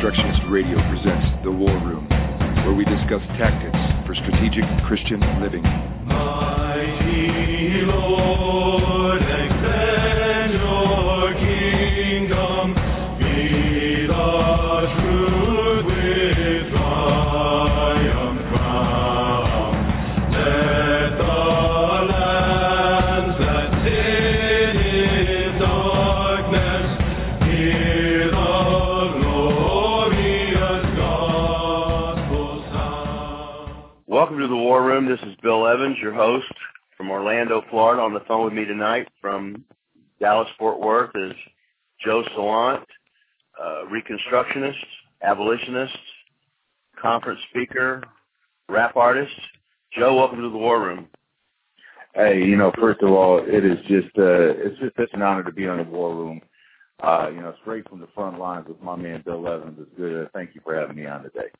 Reconstructionist Radio presents The War Room, where we discuss tactics for strategic Christian living. War Room. This is Bill Evans, your host from Orlando, Florida. On the phone with me tonight from Dallas, Fort Worth is Joe Salant, uh, Reconstructionist, abolitionist, conference speaker, rap artist. Joe, welcome to the War Room. Hey, you know, first of all, it is just uh it's just such an honor to be on the war room. Uh, you know, straight from the front lines with my man Bill Evans. It's good. Thank you for having me on today.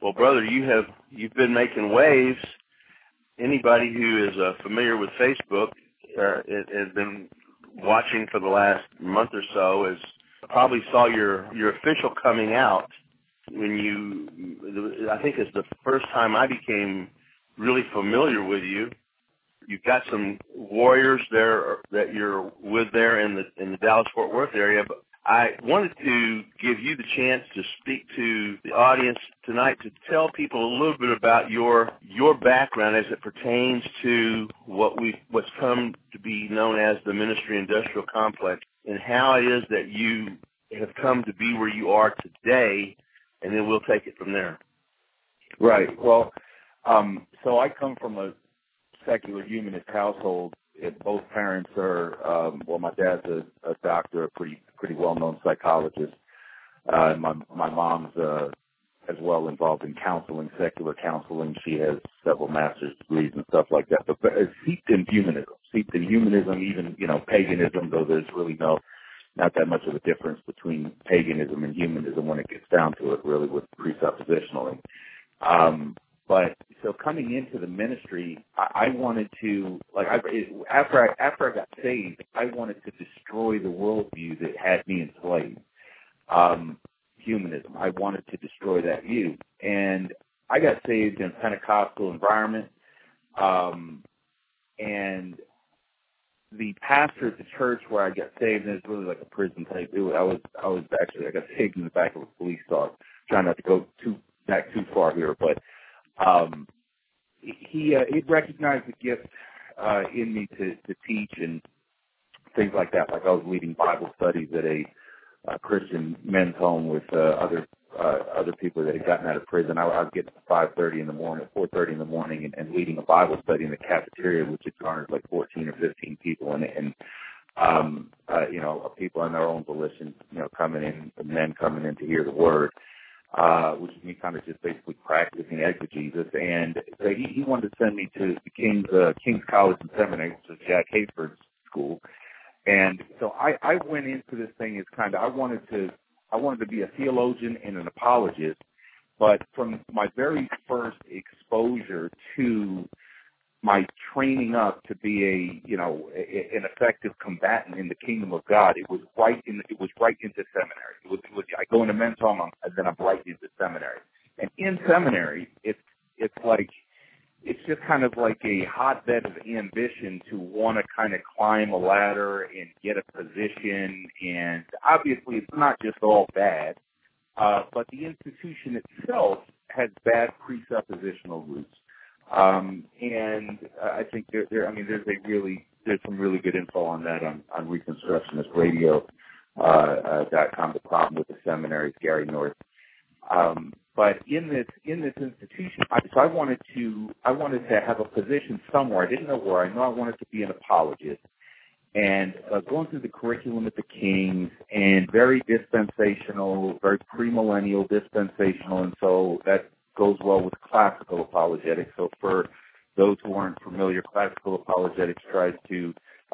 Well, brother, you have you've been making waves. Anybody who is uh, familiar with Facebook uh, has been watching for the last month or so has probably saw your your official coming out when you. I think it's the first time I became really familiar with you. You've got some warriors there that you're with there in the in the Dallas Fort Worth area, but I wanted to give you the chance to speak to the audience tonight to tell people a little bit about your your background as it pertains to what we what's come to be known as the ministry industrial complex and how it is that you have come to be where you are today and then we'll take it from there. Right. Well, um, so I come from a secular humanist household. Both parents are, um, well, my dad's a, a doctor, a pretty pretty well known psychologist. Uh, my my mom's uh, as well involved in counseling, secular counseling. She has several master's degrees and stuff like that. But, but it's seeped in humanism, seeped in humanism, even you know paganism. Though there's really no not that much of a difference between paganism and humanism when it gets down to it, really, with presuppositionally. Um, but so coming into the ministry, I, I wanted to like I, after I after I got saved, I wanted to destroy the worldview that had me enslaved. Um, humanism. I wanted to destroy that view, and I got saved in a Pentecostal environment. Um, and the pastor at the church where I got saved, and it's really like a prison type. It was, I was I was actually I got saved in the back of a police car. Trying not to go too back too far here, but um, he uh, he recognized the gift uh, in me to to teach and things like that. Like I was leading Bible studies at a uh, Christian men's home with uh, other uh, other people that had gotten out of prison. I, I would get to five thirty in the morning, four thirty in the morning, and, and leading a Bible study in the cafeteria, which had garnered like fourteen or fifteen people in it, and um, uh, you know, people on their own volition, you know, coming in, men coming in to hear the word which is me kind of just basically practicing exegesis. And so he, he wanted to send me to the King's, uh, King's College and Seminary, which is Jack Hayford's school. And so I, I went into this thing as kind of, I wanted to, I wanted to be a theologian and an apologist. But from my very first exposure to my training up to be a you know a, an effective combatant in the kingdom of God. It was right in it was right into seminary. It was, it was I go into men's home and then I'm right into seminary. And in seminary, it's it's like it's just kind of like a hotbed of ambition to want to kind of climb a ladder and get a position. And obviously, it's not just all bad, uh, but the institution itself has bad presuppositional roots. Um, and I think there, there, I mean, there's a really, there's some really good info on that on, on Reconstructionist Radio, uh, uh, dot com, the problem with the seminaries, Gary North. Um, but in this, in this institution, I, so I wanted to, I wanted to have a position somewhere. I didn't know where. I know I wanted to be an apologist. And uh, going through the curriculum at the Kings and very dispensational, very premillennial dispensational, and so that goes well with classical apologetics. So for those who aren't familiar, classical apologetics tries to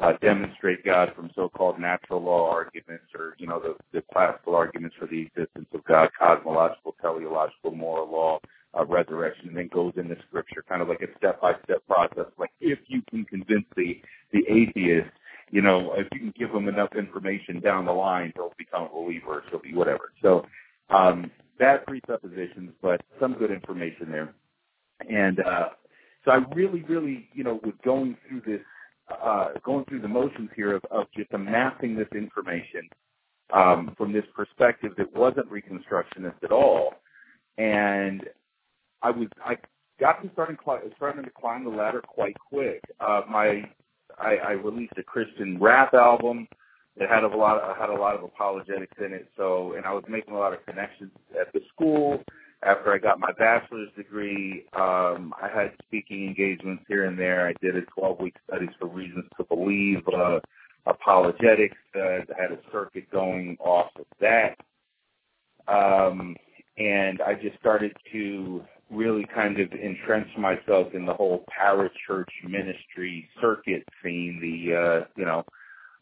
uh, demonstrate God from so-called natural law arguments or, you know, the, the classical arguments for the existence of God, cosmological, teleological, moral law, uh, resurrection, and then goes into scripture, kind of like a step-by-step process. Like if you can convince the, the atheist, you know, if you can give them enough information down the line, they'll become a believer, so be whatever. So Um, bad presuppositions, but some good information there. And uh, so I really, really, you know, was going through this, uh, going through the motions here of, of just amassing this information um, from this perspective that wasn't Reconstructionist at all. And I was, I got to starting starting to climb the ladder quite quick. Uh, my, I, I released a Christian rap album that had a lot, of, had a lot of apologetics in it. So, and I was making a lot of connections at the school. After I got my bachelor's degree, um, I had speaking engagements here and there. I did a 12-week studies for reasons to believe. Uh, apologetics. Uh, I had a circuit going off of that. Um, and I just started to really kind of entrench myself in the whole parachurch ministry circuit scene, the, uh, you know,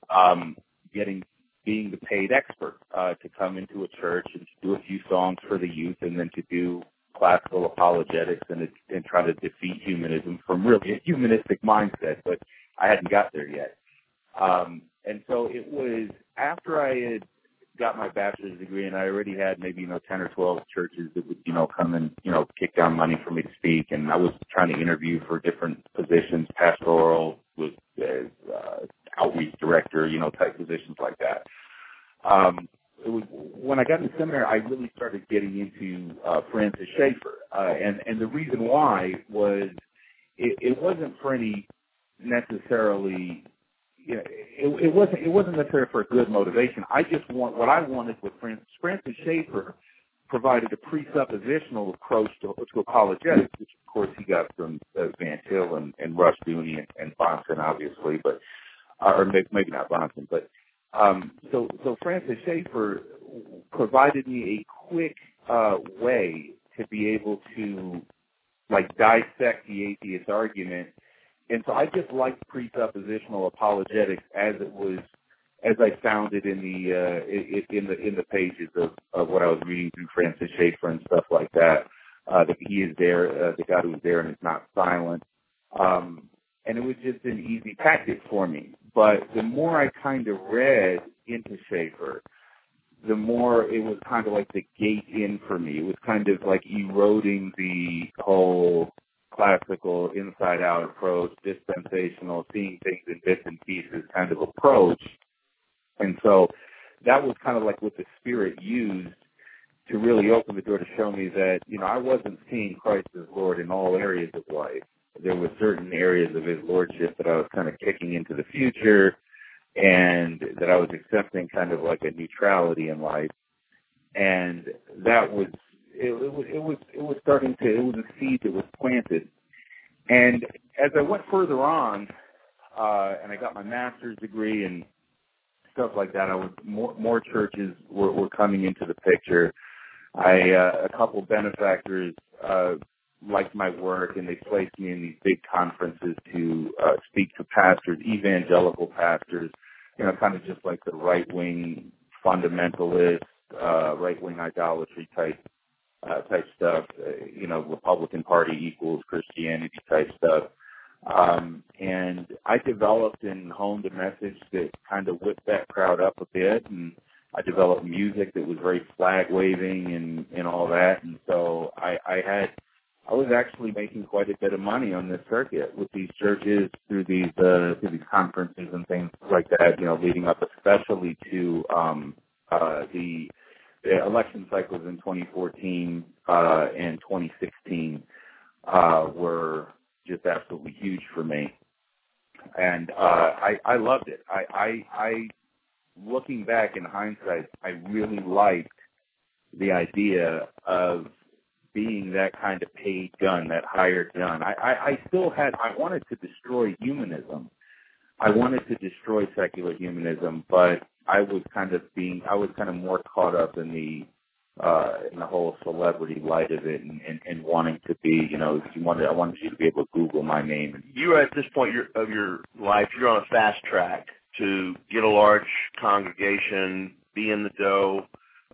um, getting, being the paid expert, uh, to come into a church and to do a few songs for the youth and then to do classical apologetics and, and try to defeat humanism from really a humanistic mindset, but I hadn't got there yet. Um, and so it was after I had got my bachelor's degree and I already had maybe, you know, 10 or 12 churches that would, you know, come and, you know, kick down money for me to speak. And I was trying to interview for different positions, pastoral, was uh, outreach director, you know, type positions like that. Um, it was when I got into seminary, I really started getting into uh, Francis Schaeffer, uh, and and the reason why was it, it wasn't for any necessarily you know, it, it wasn't it wasn't necessarily for a good motivation. I just want what I wanted with Francis Francis Schaeffer provided a presuppositional approach to, to apologetics, which course he got from uh, Van Til and, and Rushdoony and, and Bahnsen, obviously, but uh, or maybe, not Bahnsen, but um, so so Francis Schaeffer provided me a quick uh, way to be able to like dissect the atheist argument and so I just liked presuppositional apologetics as it was, as I found it in the uh, in the in the pages of, of what I was reading through Francis Schaeffer and stuff like that. Uh, that he is there, uh, the God who is there and is not silent. Um, and it was just an easy tactic for me. But the more I kind of read into Schaeffer, the more it was kind of like the gate in for me. It was kind of like eroding the whole classical inside out approach, dispensational, seeing things in bits and pieces kind of approach. And so that was kind of like what the Spirit used to really open the door to show me that, you know, I wasn't seeing Christ as Lord in all areas of life. There were certain areas of his lordship that I was kind of kicking into the future and that I was accepting kind of like a neutrality in life. And that was it, it was it was it was starting to it was a seed that was planted. And as I went further on, uh, and I got my master's degree and stuff like that, I was more more churches were, were coming into the picture. I uh, a couple benefactors uh, liked my work and they placed me in these big conferences to uh, speak to pastors, evangelical pastors, you know, kind of just like the right wing fundamentalist, uh, right wing idolatry type uh, type stuff, uh, you know, Republican Party equals Christianity type stuff. Um, and I developed and honed a message that kind of whipped that crowd up a bit, and I developed music that was very flag waving and and all that. And so I, I had, I was actually making quite a bit of money on this circuit with these churches through these uh, through these conferences and things like that. You know, leading up especially to um, uh, the the election cycles in 2014 uh, and 2016 uh, were just absolutely huge for me, and uh, I, I loved it. I, I, I, looking back in hindsight, I really liked the idea of being that kind of paid gun, that hired gun. I, I, I still had, I wanted to destroy humanism. I wanted to destroy secular humanism, but I was kind of being I was kind of more caught up in the uh in the whole celebrity light of it and, and, and wanting to be, you know, you wanted I wanted you to be able to Google my name You are at this point of your life, you're on a fast track to get a large congregation, be in the dough,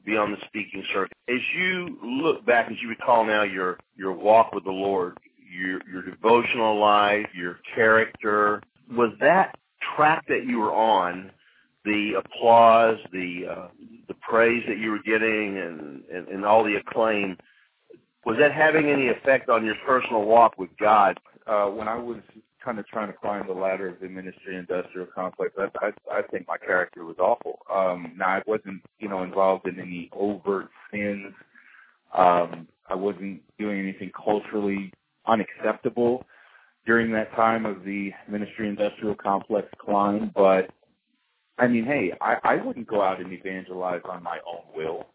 be on the speaking circuit. As you look back, as you recall now your your walk with the Lord, your your devotional life, your character, was that track that you were on the applause, the uh, the praise that you were getting and, and, and all the acclaim, was that having any effect on your personal walk with God? Uh, when I was kind of trying to climb the ladder of the ministry industrial complex, I, I, I think my character was awful. Um, now I wasn't, you know, involved in any overt sins. Um, I wasn't doing anything culturally unacceptable during that time of the ministry industrial complex climb, but I mean, hey, I, I wouldn't go out and evangelize on my own will,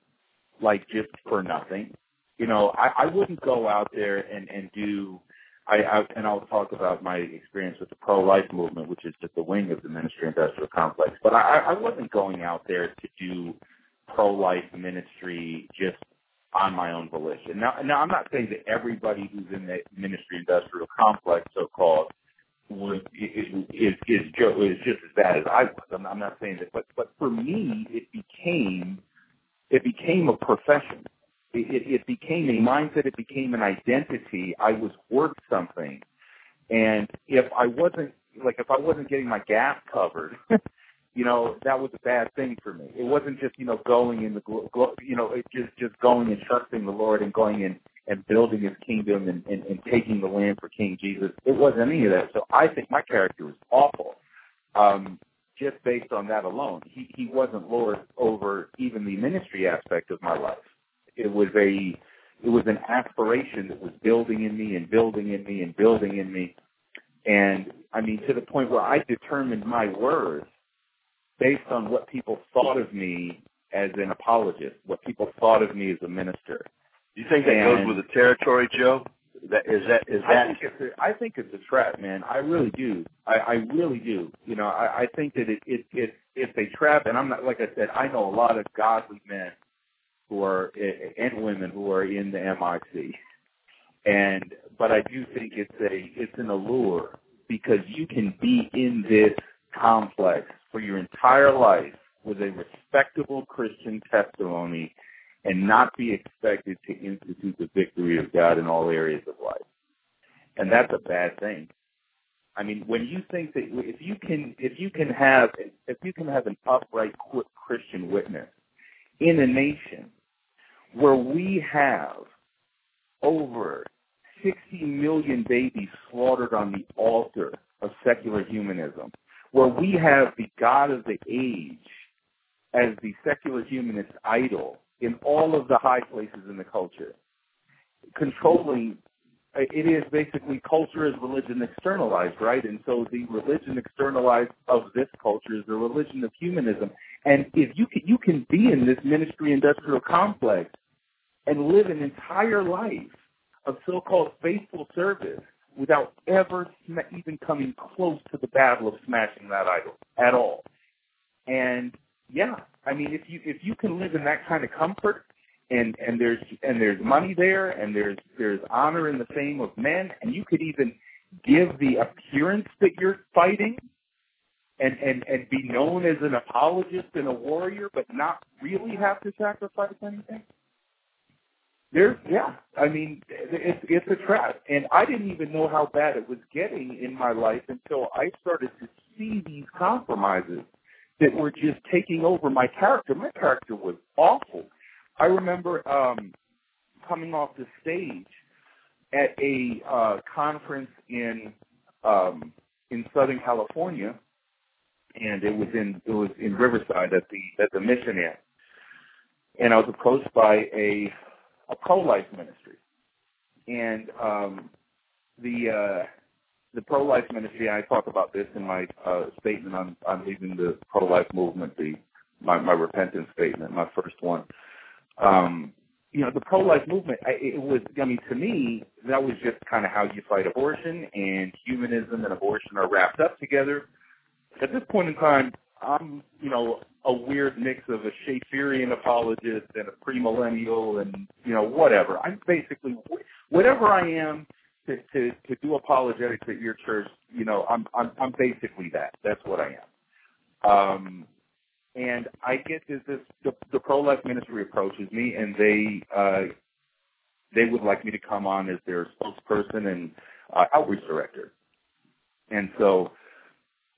like just for nothing. You know, I, I wouldn't go out there and, and do I, I and I'll talk about my experience with the pro-life movement, which is just the wing of the ministry industrial complex. But I, I wasn't going out there to do pro-life ministry just on my own volition. Now, now I'm not saying that everybody who's in the ministry industrial complex, so-called, would is is is, is just as bad as I was. I'm, I'm not saying that, but but for me, it became it became a profession it, it became a mindset. It became an identity. I was worth something, and if I wasn't like if I wasn't getting my gas covered, you know that was a bad thing for me. It wasn't just you know going in the you know it just just going and trusting the Lord and going in and building His kingdom and, and, and taking the land for King Jesus. It wasn't any of that. So I think my character was awful. Um, just based on that alone, he he wasn't Lord over even the ministry aspect of my life it was a it was an aspiration that was building in me and building in me and building in me. And I mean, to the point where I determined my words based on what people thought of me as an apologist, what people thought of me as a minister. Do you think that and goes with the territory, Joe? That is that is that? I think it's a, I think it's a trap, man. I really do. I, I really do. You know, I, I think that it, it it it's a trap, and I'm not like I said. I know a lot of godly men who are and women who are in the MIC. And but I do think it's a it's an allure because you can be in this complex for your entire life with a respectable Christian testimony and not be expected to institute the victory of God in all areas of life. And that's a bad thing. I mean, when you think that if you can if you can have if you can have an upright Christian witness in a nation where we have over 60 million babies slaughtered on the altar of secular humanism, where we have the God of the age as the secular humanist idol in all of the high places in the culture, controlling it is basically culture is religion externalized, right? And so the religion externalized of this culture is the religion of humanism. And if you can, you can be in this ministry industrial complex and live an entire life of so-called faithful service without ever sm- even coming close to the battle of smashing that idol at all. And yeah, I mean, if you if you can live in that kind of comfort, and and there's and there's money there, and there's there's honor in the fame of men, and you could even give the appearance that you're fighting, and and and be known as an apologist and a warrior, but not really have to sacrifice anything. There's, yeah, I mean, it's it's a trap, and I didn't even know how bad it was getting in my life until I started to see these compromises that were just taking over my character. My character was awful. I remember um, coming off the stage at a uh, conference in um, in Southern California, and it was in it was in Riverside at the at the Mission Inn, and I was approached by a a pro-life ministry, and um, the uh, the pro-life ministry. I talk about this in my uh, statement on on leaving the pro-life movement, the my, my repentance statement, my first one. Um, you know, the pro-life movement. I, it was. I mean, to me, that was just kind of how you fight abortion, and humanism and abortion are wrapped up together. At this point in time, I'm, you know, a weird mix of a Schaefferian apologist and a premillennial and, you know, whatever. I'm basically, whatever I am to, to, to do apologetics at your church, you know, I'm, I'm, I'm basically that. That's what I am. Um, and I get this, this the, the pro-life ministry approaches me and they, uh, they would like me to come on as their spokesperson and uh, outreach director. And so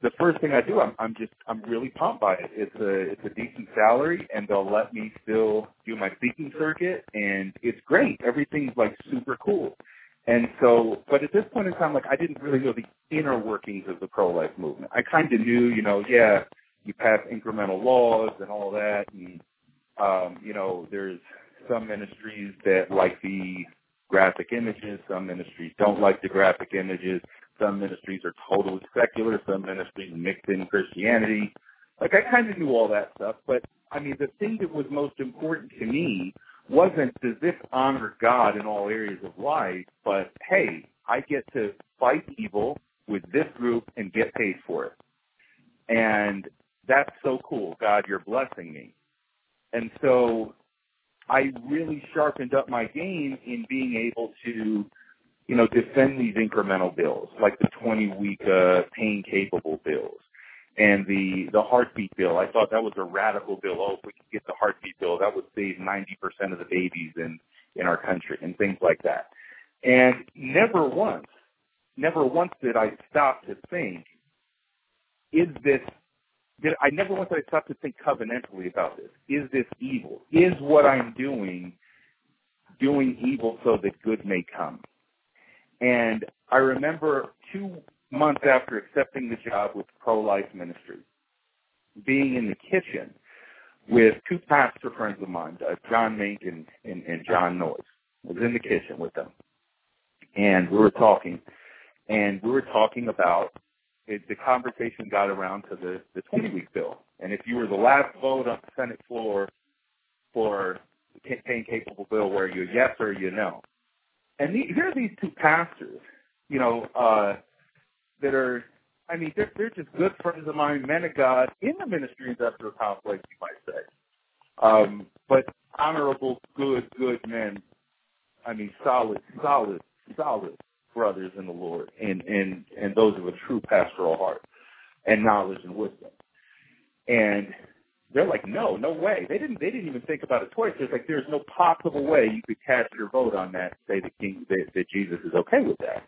the first thing I do, I'm, I'm just, I'm really pumped by it. It's a, it's a decent salary, and they'll let me still do my speaking circuit, and it's great. Everything's like super cool. And so, but at this point in time, like I didn't really know the inner workings of the pro-life movement. I kind of knew, you know, yeah, you pass incremental laws and all that, and um, you know, there's some ministries that like the graphic images, some ministries don't like the graphic images, some ministries are totally secular, some ministries mix in Christianity. Like I kind of knew all that stuff, but I mean, the thing that was most important to me wasn't does this honor God in all areas of life, but hey, I get to fight evil with this group and get paid for it. And that's so cool. God, you're blessing me. And so I really sharpened up my game in being able to, you know, defend these incremental bills, like the 20 week uh, pain capable bills and the the heartbeat bill. I thought that was a radical bill. Oh, if we could get the heartbeat bill, that would save 90% of the babies in in our country and things like that. And never once, never once did I stop to think, is this? Did I never once did I stop to think covenantally about this? Is this evil? Is what I'm doing doing evil so that good may come? And I remember two months after accepting the job with pro-life ministry, being in the kitchen with two pastor friends of mine, uh, John Mink and, and, and John Noyes. I was in the kitchen with them, and we were talking, and we were talking about it, the conversation got around to the the 20 week bill, and if you were the last vote on the Senate floor for the pain capable bill, where you yes or you no, and here are these two pastors, you know. uh that are, I mean, they're, they're just good friends of mine, men of God, in the ministry industrial complex, you might say. Um, but honorable, good, good men. I mean, solid, solid, solid brothers in the Lord, and and and those of a true pastoral heart and knowledge and wisdom. And they're like, no, no way. They didn't. They didn't even think about it twice. It's like there's no possible way you could cast your vote on that. and Say the king that, that Jesus is okay with that.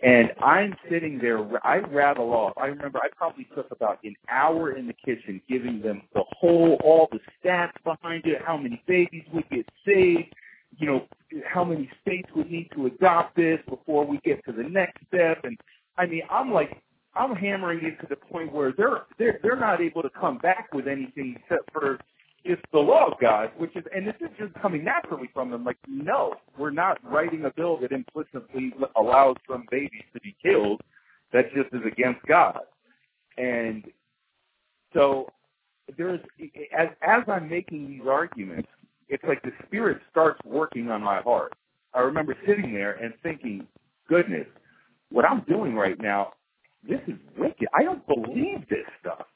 And I'm sitting there, I rattle off. I remember I probably took about an hour in the kitchen giving them the whole, all the stats behind it, how many babies would get saved, you know, how many states would need to adopt this before we get to the next step. And I mean, I'm like, I'm hammering it to the point where they're, they're, they're not able to come back with anything except for it's the law of God, which is, and this is just coming naturally from them. Like, no, we're not writing a bill that implicitly allows some babies to be killed. That just is against God. And so there's, as, as I'm making these arguments, it's like the Spirit starts working on my heart. I remember sitting there and thinking, goodness, what I'm doing right now, this is wicked. I don't believe this stuff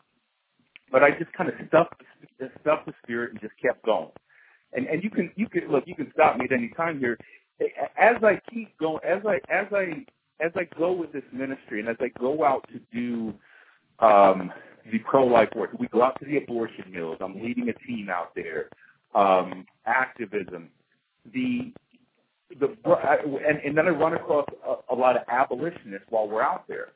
but I just kind of stuffed stuffed the spirit and just kept going. And and you can you can look you can stop me at any time here. As I keep going, as I as I as I go with this ministry, and as I go out to do um, the pro-life work, we go out to the abortion mills. I'm leading a team out there. Um, activism, the the and, and then I run across a, a lot of abolitionists while we're out there.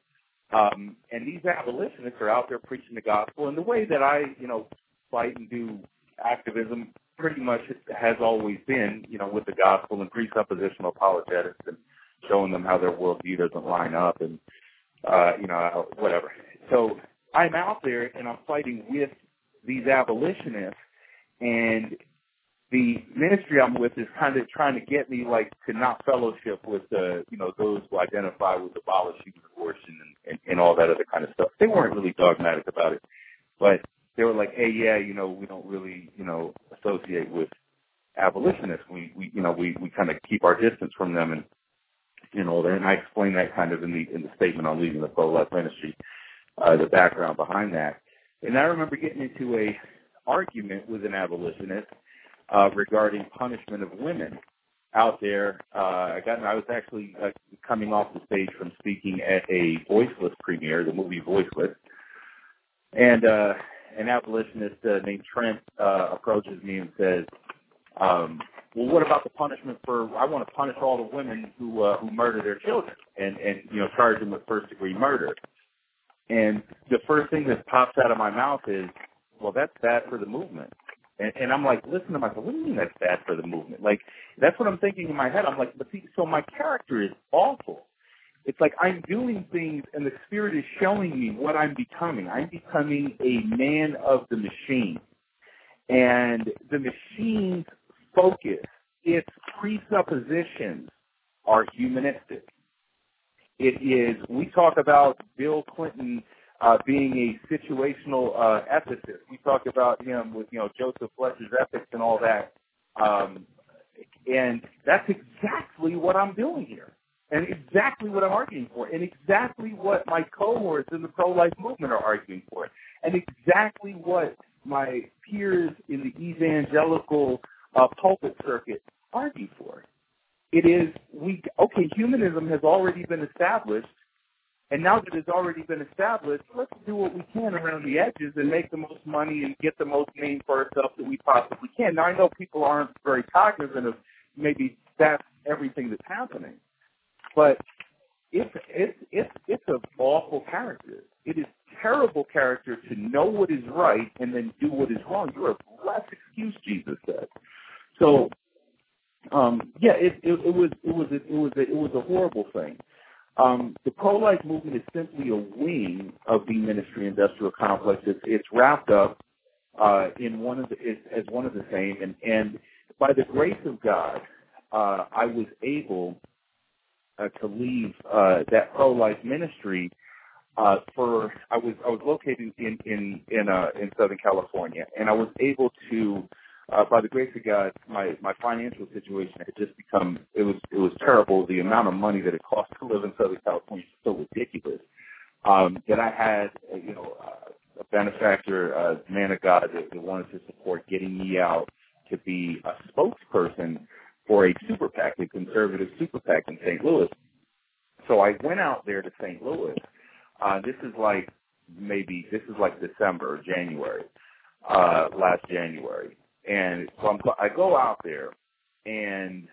Um, and these abolitionists are out there preaching the gospel. And the way that I, you know, fight and do activism pretty much has always been, you know, with the gospel and presuppositional apologetics and showing them how their worldview doesn't line up and, uh, you know, whatever. So I'm out there and I'm fighting with these abolitionists and the ministry I'm with is kind of trying to get me like to not fellowship with the you know those who identify with abolishing abortion and, and, and all that other kind of stuff. They weren't really dogmatic about it, but they were like, hey, yeah, you know, we don't really you know associate with abolitionists. We we you know we we kind of keep our distance from them and you know. And I explained that kind of in the in the statement on leaving the pro life ministry, uh, the background behind that. And I remember getting into a argument with an abolitionist uh, regarding punishment of women out there. Uh, I got I was actually uh, coming off the stage from speaking at a Voiceless premiere, the movie Voiceless, and uh, an abolitionist uh, named Trent uh, approaches me and says, um, "Well, what about the punishment for? I want to punish all the women who uh, who murder their children and and you know charge them with first degree murder." And the first thing that pops out of my mouth is, well, that's bad for the movement. And, and I'm like, listen to myself, what do you mean that's bad for the movement? Like, that's what I'm thinking in my head. I'm like, but see, so my character is awful. It's like I'm doing things and the spirit is showing me what I'm becoming. I'm becoming a man of the machine. And the machine's focus, its presuppositions are humanistic. It is, we talk about Bill Clinton uh, being a situational uh, ethicist. We talk about him with, you know, Joseph Fletcher's ethics and all that. Um, and that's exactly what I'm doing here. And exactly what I'm arguing for. And exactly what my cohorts in the pro-life movement are arguing for. And exactly what my peers in the evangelical uh, pulpit circuit argue for. It is, we okay, humanism has already been established and now that it's already been established, let's do what we can around the edges and make the most money and get the most name for ourselves that we possibly can. Now, I know people aren't very cognizant of maybe that's everything that's happening, but it's it's it's it's an awful character. It is terrible character to know what is right and then do what is wrong. You are less excuse, Jesus said. So, um, yeah, it, it it was it was a, it was a, it was a horrible thing. Um, the pro-life movement is simply a wing of the ministry industrial complex. It's, it's wrapped up uh, in one of the as one of the same, and, and by the grace of God, uh, I was able uh, to leave uh, that pro-life ministry uh, for I was I was located in in in uh, in Southern California, and I was able to uh, by the grace of God, my my financial situation had just become it was it was terrible. The amount of money that it cost to live in Southern California is so ridiculous um, that I had uh, you know uh, a benefactor, a man of God that, that wanted to support getting me out to be a spokesperson for a super PAC, a conservative super PAC in St. Louis. So I went out there to St. Louis. Uh, this is like maybe this is like December January, uh, last January and so I'm, I go out there, and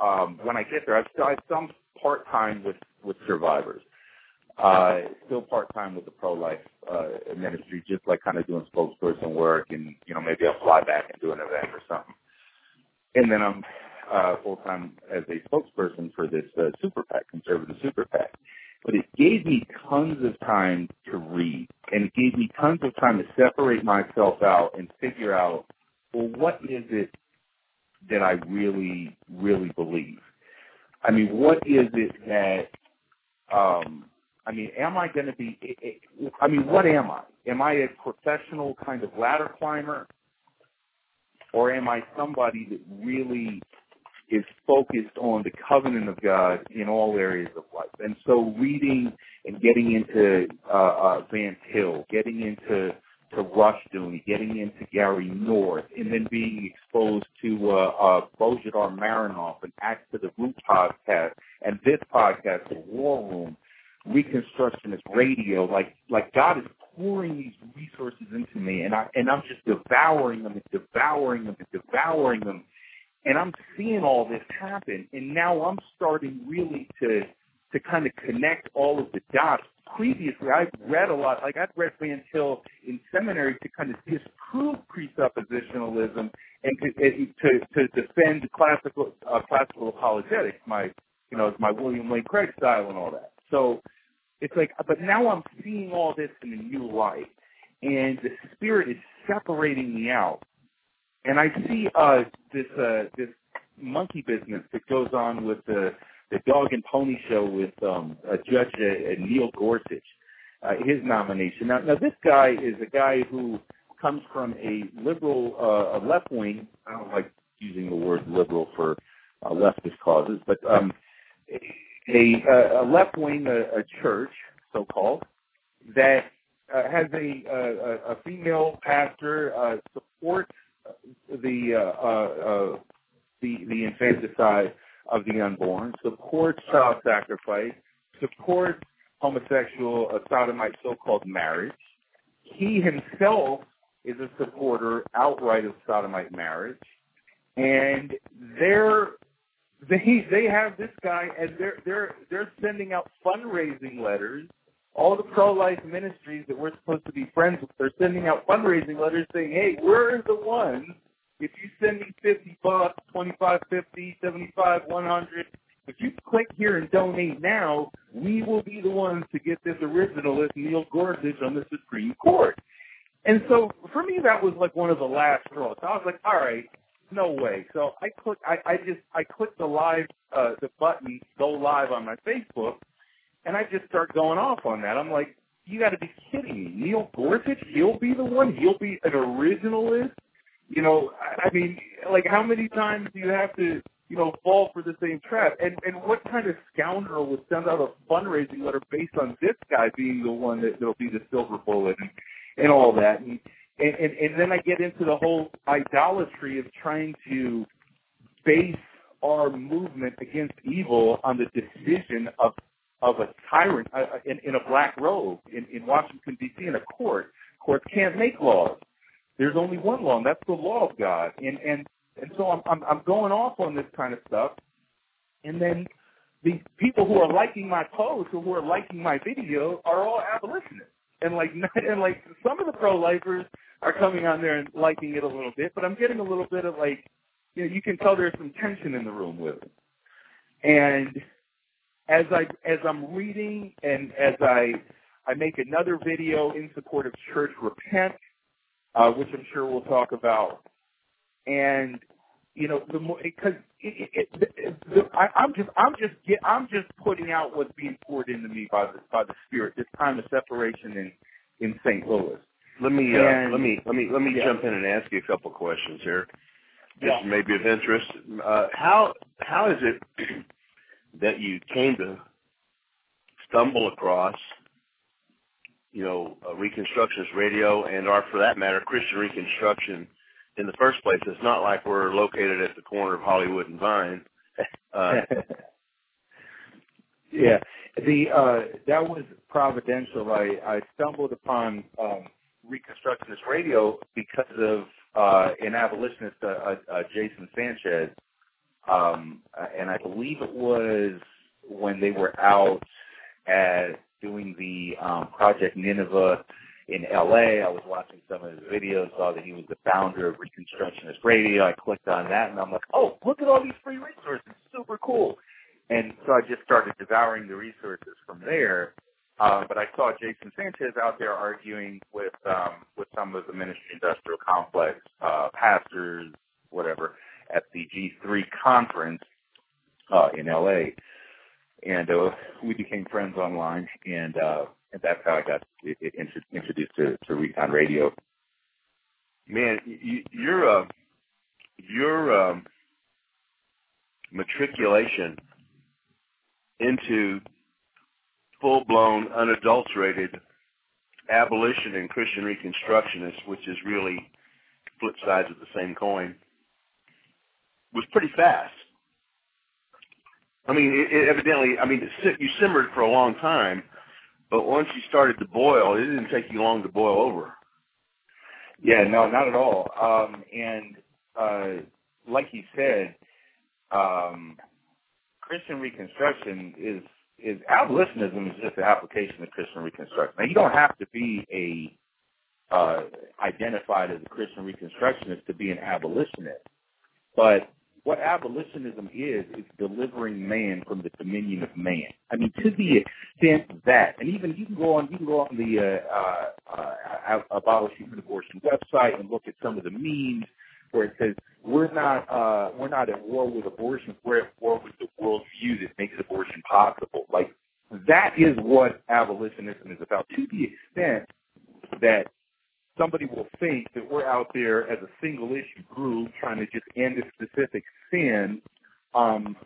um, when I get there, I've, I've done part time with with survivors, uh, still part time with the pro life uh, ministry, just like kind of doing spokesperson work, and you know maybe I'll fly back and do an event or something. And then I'm uh, full time as a spokesperson for this uh, super PAC, conservative super PAC. But it gave me tons of time to read, and it gave me tons of time to separate myself out and figure out well, what is it that I really, really believe? I mean, what is it that, um, I mean, am I going to be, I mean, what am I? Am I a professional kind of ladder climber? Or am I somebody that really is focused on the covenant of God in all areas of life? And so reading and getting into uh, uh, Van Til, getting into to Rushdoony, getting into Gary North, and then being exposed to uh, uh, Bojidar Marinov and Acts to the Root podcast, and this podcast, The War Room, Reconstructionist Radio. Like, like God is pouring these resources into me, and I and I'm just devouring them and devouring them and devouring them, and I'm seeing all this happen, and now I'm starting really to to kind of connect all of the dots previously I've read a lot, like I've read Van Til in seminary to kind of disprove presuppositionalism and to to, to defend classical uh, classical apologetics, my you know my William Lane Craig style and all that. So it's like, but now I'm seeing all this in a new light, and the Spirit is separating me out, and I see uh, this uh, this monkey business that goes on with the the Dog and Pony Show with um, uh, Judge uh, Neil Gorsuch, uh, his nomination. Now, now this guy is a guy who comes from a liberal, uh, a left wing. I don't like using the word liberal for uh, leftist causes, but um, a, a left wing, a, a church, so called, that uh, has a, a, a female pastor, uh, supports the uh, uh, uh, the the infanticide of the unborn, supports child sacrifice, supports homosexual, uh, sodomite so-called marriage. He himself is a supporter outright of sodomite marriage, and they're they they have this guy and they're they're they're sending out fundraising letters all the pro-life ministries that we're supposed to be friends with they're sending out fundraising letters saying, "Hey, we're the ones. If you send me fifty bucks, twenty-five, fifty, seventy-five, one hundred, if you click here and donate now, we will be the ones to get this originalist Neil Gorsuch on the Supreme Court." And so for me, that was like one of the last straws. I was like, all right, no way. So I click, I, I just, I clicked the live, uh, the button, go live on my Facebook, and I just start going off on that. I'm like, you got to be kidding me. Neil Gorsuch, he'll be the one. He'll be an originalist. You know, I mean, like how many times do you have to, you know, fall for the same trap? And and what kind of scoundrel would send out a fundraising letter based on this guy being the one that will be the silver bullet? And, and all that. And, and, and, and then I get into the whole idolatry of trying to base our movement against evil on the decision of of a tyrant uh, in, in a black robe in, in Washington D.C. in a court. Courts can't make laws. There's only one law, and that's the law of God. And and and so I'm I'm, I'm going off on this kind of stuff, and then the people who are liking my post or who are liking my video are all abolitionists and like and like some of the pro lifers are coming on there and liking it a little bit, but I'm getting a little bit of like you know, you can tell there's some tension in the room with it. And as I as I'm reading and as I I make another video in support of Church Repent, uh, which I'm sure we'll talk about. And you know, the more because it, it, it, the, I, I'm just I'm just get, I'm just putting out what's being poured into me by the by the Spirit. This time of separation in in St. Louis. Let me uh, And- let me let me let me Yeah. jump in and ask you a couple questions here. This Yeah. may be of interest. Uh, how how is it that you came to stumble across, you know, Reconstructionist Radio and, or for that matter, Christian Reconstruction in the first place? It's not like we're located at the corner of Hollywood and Vine. Uh, yeah, the uh, that was providential. I I stumbled upon um, Reconstructionist Radio because of uh, an abolitionist, uh, uh, uh, Jason Sanchez, um, and I believe it was when they were out at doing the um, Project Nineveh in LA. I was watching some of his videos, saw that he was the founder of Reconstructionist Radio. I clicked on that, and I'm like, oh, look at all these free resources, super cool. And so I just started devouring the resources from there. Uh, but I saw Jason Sanchez out there arguing with um, with some of the ministry industrial complex uh, pastors, whatever, at the G3 conference uh, in LA, and uh, we became friends online, and uh, and that's how I got i- i- intro- introduced to, to Recon Radio. man, you, your uh, your um, matriculation into full-blown, unadulterated abolition and Christian Reconstructionist, which is really flip sides of the same coin, was pretty fast. I mean, it, it evidently, I mean, it, you simmered for a long time, but once you started to boil, it didn't take you long to boil over. Yeah, no, not at all. Um, and uh, like you said, um, Christian Reconstruction is is abolitionism is just an application of Christian Reconstruction. Now, you don't have to be a uh, identified as a Christian Reconstructionist to be an abolitionist, but what abolitionism is is delivering man from the dominion of man. I mean, to the extent that, and even you can go on, you can go on the uh, uh, uh, abolish abortion website and look at some of the memes where it says we're not uh, we're not at war with abortion, we're at war with the worldview that makes abortion possible. Like that is what abolitionism is about. To the extent that somebody will think that we're out there as a single issue group trying to just end a specific sin, um,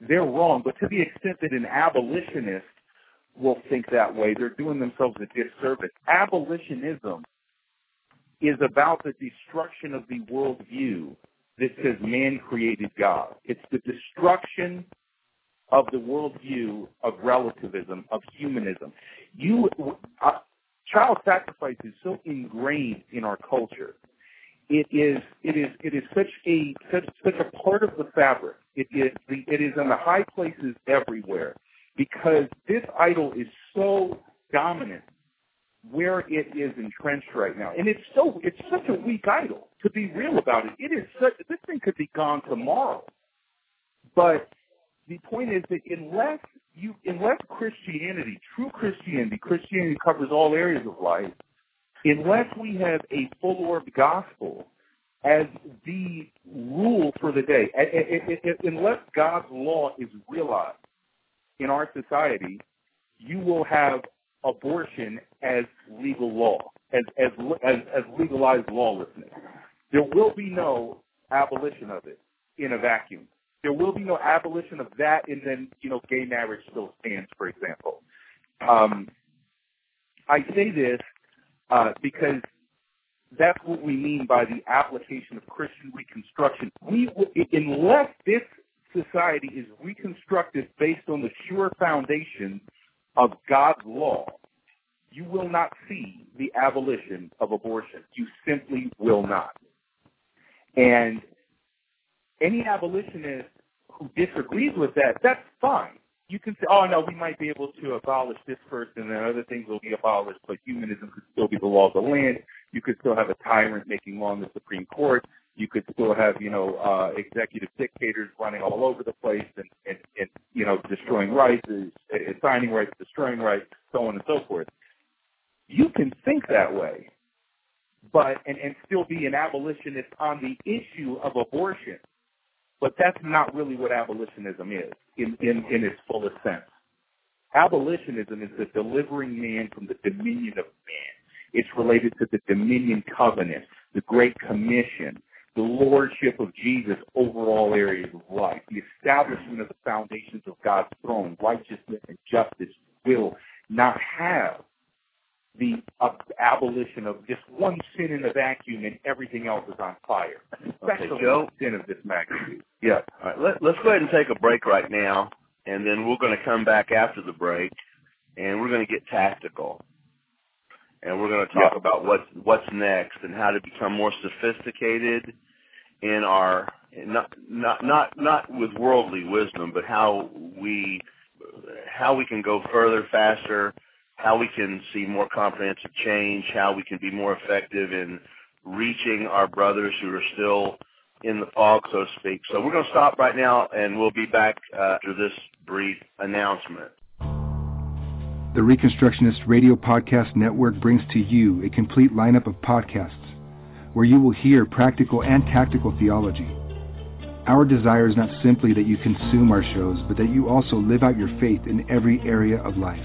they're wrong. But to the extent that an abolitionist will think that way, they're doing themselves a disservice. Abolitionism is about the destruction of the worldview that says man created God. It's the destruction of the worldview of relativism, of humanism. You, uh, child sacrifice is so ingrained in our culture. It is, it is, it is such a such such a part of the fabric. It is it is in the high places everywhere because this idol is so dominant where it is entrenched right now. And it's so it's such a weak idol. To be real about it, it is such this thing could be gone tomorrow. But the point is that unless you unless Christianity, true Christianity, Christianity covers all areas of life, unless we have a full orbed gospel as the rule for the day, unless God's law is realized in our society, you will have abortion as legal law, as as as, as legalized lawlessness. There will be no abolition of it in a vacuum. There will be no abolition of that, and then you know, gay marriage still stands, for example. Um, I say this uh, because that's what we mean by the application of Christian reconstruction. We, unless this society is reconstructed based on the sure foundation of God's law, you will not see the abolition of abortion. You simply will not. And any abolitionist who disagrees with that, that's fine. You can say, oh, no, we might be able to abolish this person and other things will be abolished, but humanism could still be the law of the land. You could still have a tyrant making law in the Supreme Court. You could still have, you know, uh, executive dictators running all over the place and, and, and you know, destroying rights, assigning rights, destroying rights, so on and so forth. You can think that way, but and, and still be an abolitionist on the issue of abortion. But that's not really what abolitionism is in, in, in its fullest sense. Abolitionism is the delivering man from the dominion of man. It's related to the dominion covenant, the Great Commission, the lordship of Jesus over all areas of life, the establishment of the foundations of God's throne, righteousness and justice will not have the abolition of just one sin in a vacuum and everything else is on fire. Okay, Joe. sin of this magnitude. Yeah. All right, let, let's go ahead and take a break right now, and then we're going to come back after the break, and we're going to get tactical, and we're going to talk Yeah. about what's what's next and how to become more sophisticated in our not not not not with worldly wisdom, but how we how we can go further, faster, how we can see more comprehensive change, how we can be more effective in reaching our brothers who are still in the fog, so to speak. So we're going to stop right now, and we'll be back uh, after this brief announcement. The Reconstructionist Radio Podcast Network brings to you a complete lineup of podcasts where you will hear practical and tactical theology. Our desire is not simply that you consume our shows, but that you also live out your faith in every area of life.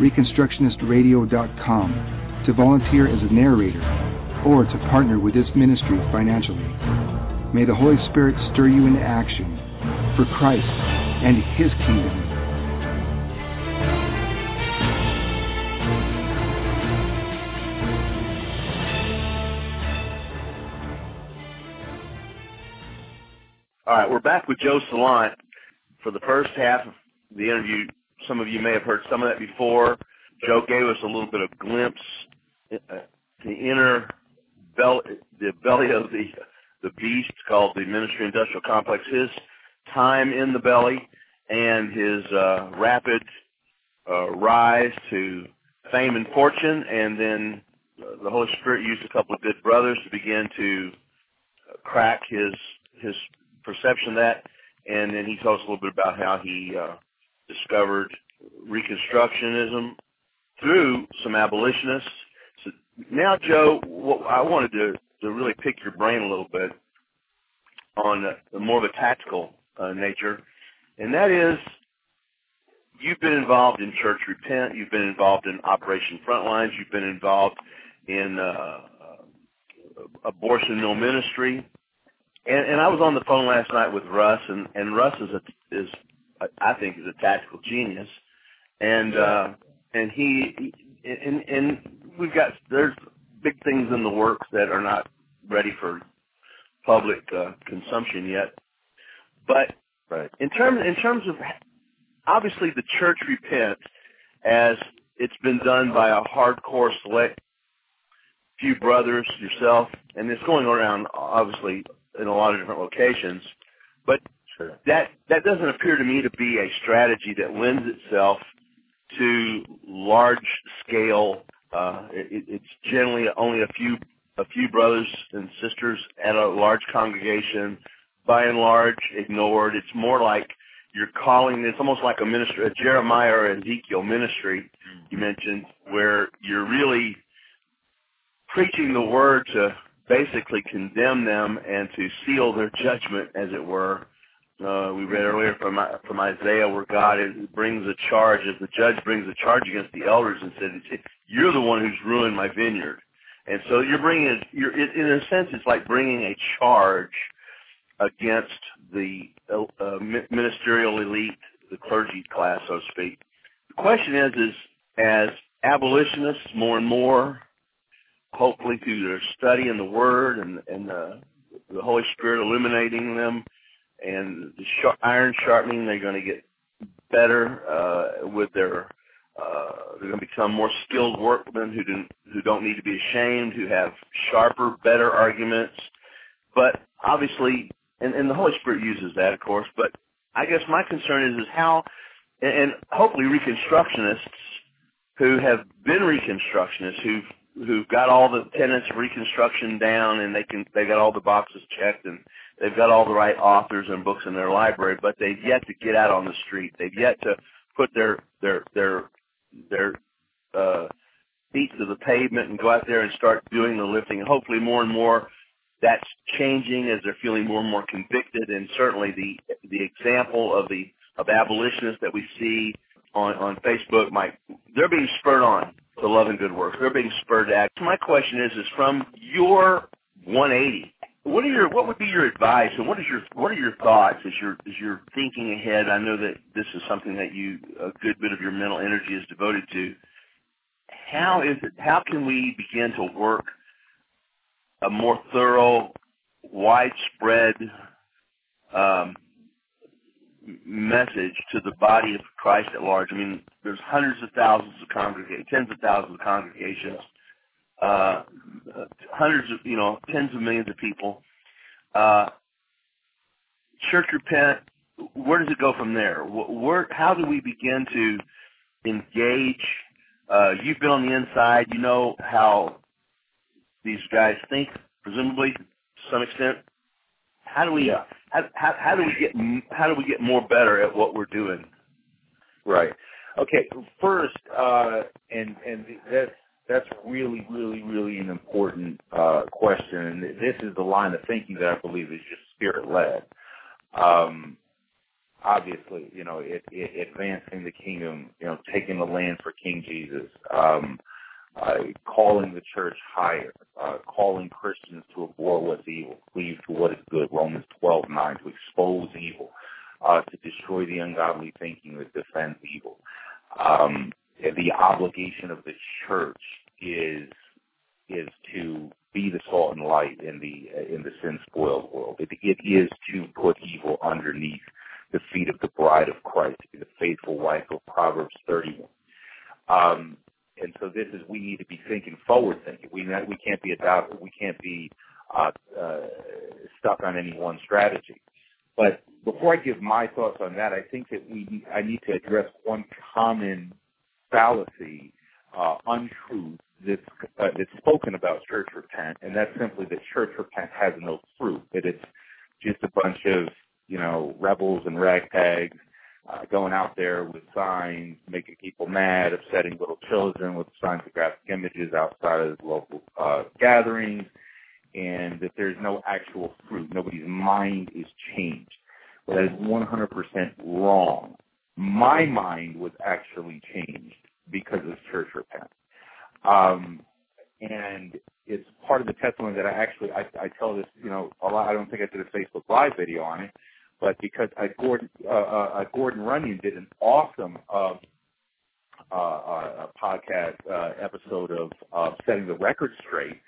ReconstructionistRadio.com to volunteer as a narrator or to partner with this ministry financially. May the Holy Spirit stir you into action for Christ and His kingdom. All right, we're back with Joe Salant for the first half of the interview. Some of you may have heard some of that before. Joe gave us a little bit of glimpse uh, the inner belly, the belly of the the beast called the Ministry Industrial Complex. His time in the belly and his uh, rapid uh, rise to fame and fortune, and then uh, the Holy Spirit used a couple of good brothers to begin to crack his his perception of that, and then he told us a little bit about how he uh, discovered Reconstructionism through some abolitionists. So now, Joe, what I wanted to, to really pick your brain a little bit on a, more of a tactical uh, nature, and that is you've been involved in Church Repent, you've been involved in Operation Frontlines, you've been involved in uh, Abortion No Ministry, and, and I was on the phone last night with Russ, and, and Russ is a, is I think is a tactical genius, and uh, and he and and we've got there's big things in the works that are not ready for public uh, consumption yet. But Right. in terms in terms of obviously the church repents as it's been done by a hardcore select few brothers, yourself, and it's going around obviously in a lot of different locations. But Sure. that that doesn't appear to me to be a strategy that lends itself to large scale. Uh, it, it's generally only a few a few brothers and sisters at a large congregation. By and large, ignored. It's more like you're calling. It's almost like a ministry, a Jeremiah or Ezekiel ministry. You mentioned where you're really preaching the word to basically condemn them and to seal their judgment, as it were. Uh, we read earlier from from Isaiah where God brings a charge, as the judge brings a charge against the elders and said, "You're the one who's ruined my vineyard." And so you're bringing, you're in a sense, it's like bringing a charge against the uh, ministerial elite, the clergy class, so to speak. The question is, is as abolitionists more and more, hopefully through their study in the Word and and uh, the Holy Spirit illuminating them and the sharp, iron sharpening, they're going to get better uh, with their. Uh, they're going to become more skilled workmen who don't who don't need to be ashamed, who have sharper, better arguments. But obviously, and, and the Holy Spirit uses that, of course. But I guess my concern is is how, and, and hopefully Reconstructionists who have been Reconstructionists who've who've got all the tenets of Reconstruction down and they can they got all the boxes checked and they've got all the right authors and books in their library, but they've yet to get out on the street. They've yet to put their their their their uh, feet to the pavement and go out there and start doing the lifting. And hopefully, more and more, that's changing as they're feeling more and more convicted. And certainly, the the example of the of abolitionists that we see on on Facebook, Mike, they're being spurred on to love and good works. They're being spurred to act. My question is, is from your 180 what are your what would be your advice and what is your what are your thoughts as you're as you're thinking ahead? I know that this is something that you a good bit of your mental energy is devoted to. How is it how can we begin to work a more thorough, widespread um, message to the body of Christ at large? I mean, there's hundreds of thousands of congregations, tens of thousands of congregations uh, hundreds of, you know, tens of millions of people. Uh, church repent. Where does it go from there? Where, how do we begin to engage? Uh, you've been on the inside. You know how these guys think, presumably to some extent. How do we? Yeah. How, how, how do we get? How do we get more better at what we're doing? Right. Okay. First, uh, and and that's that's really, really, really an important uh, question. And this is the line of thinking that I believe is just spirit led. Um, obviously, you know, it, it, advancing the kingdom, you know, taking the land for King Jesus, um, uh, calling the church higher, uh, calling Christians to abhor what's evil, cleave to what is good, Romans twelve nine, to expose evil, uh, to destroy the ungodly thinking that defends evil. Um, the obligation of the church is is to be the salt and light in the in the sin spoiled world. It, it is to put evil underneath the feet of the bride of Christ, the faithful wife of Proverbs 31. Um, and so this is we need to be thinking forward thinking. We we can't be adopted. We can't be uh, uh, stuck on any one strategy. But before I give my thoughts on that, I think that we I need to address one common fallacy, uh, untruth that's, uh, that's spoken about church repent, and that's simply that church repent has no fruit. That it's just a bunch of you know rebels and ragtags uh, going out there with signs, making people mad, upsetting little children with signs of graphic images outside of local uh, gatherings, and that there's no actual fruit. Nobody's mind is changed. Well, that is 100% wrong. My mind was actually changed because of church repent. Um, and it's part of the testimony that I actually I, I tell this you know a lot. I don't think I did a Facebook Live video on it, but because I, Gordon uh, uh, Gordon Runyon did an awesome uh, uh, a podcast uh, episode of uh, setting the record straight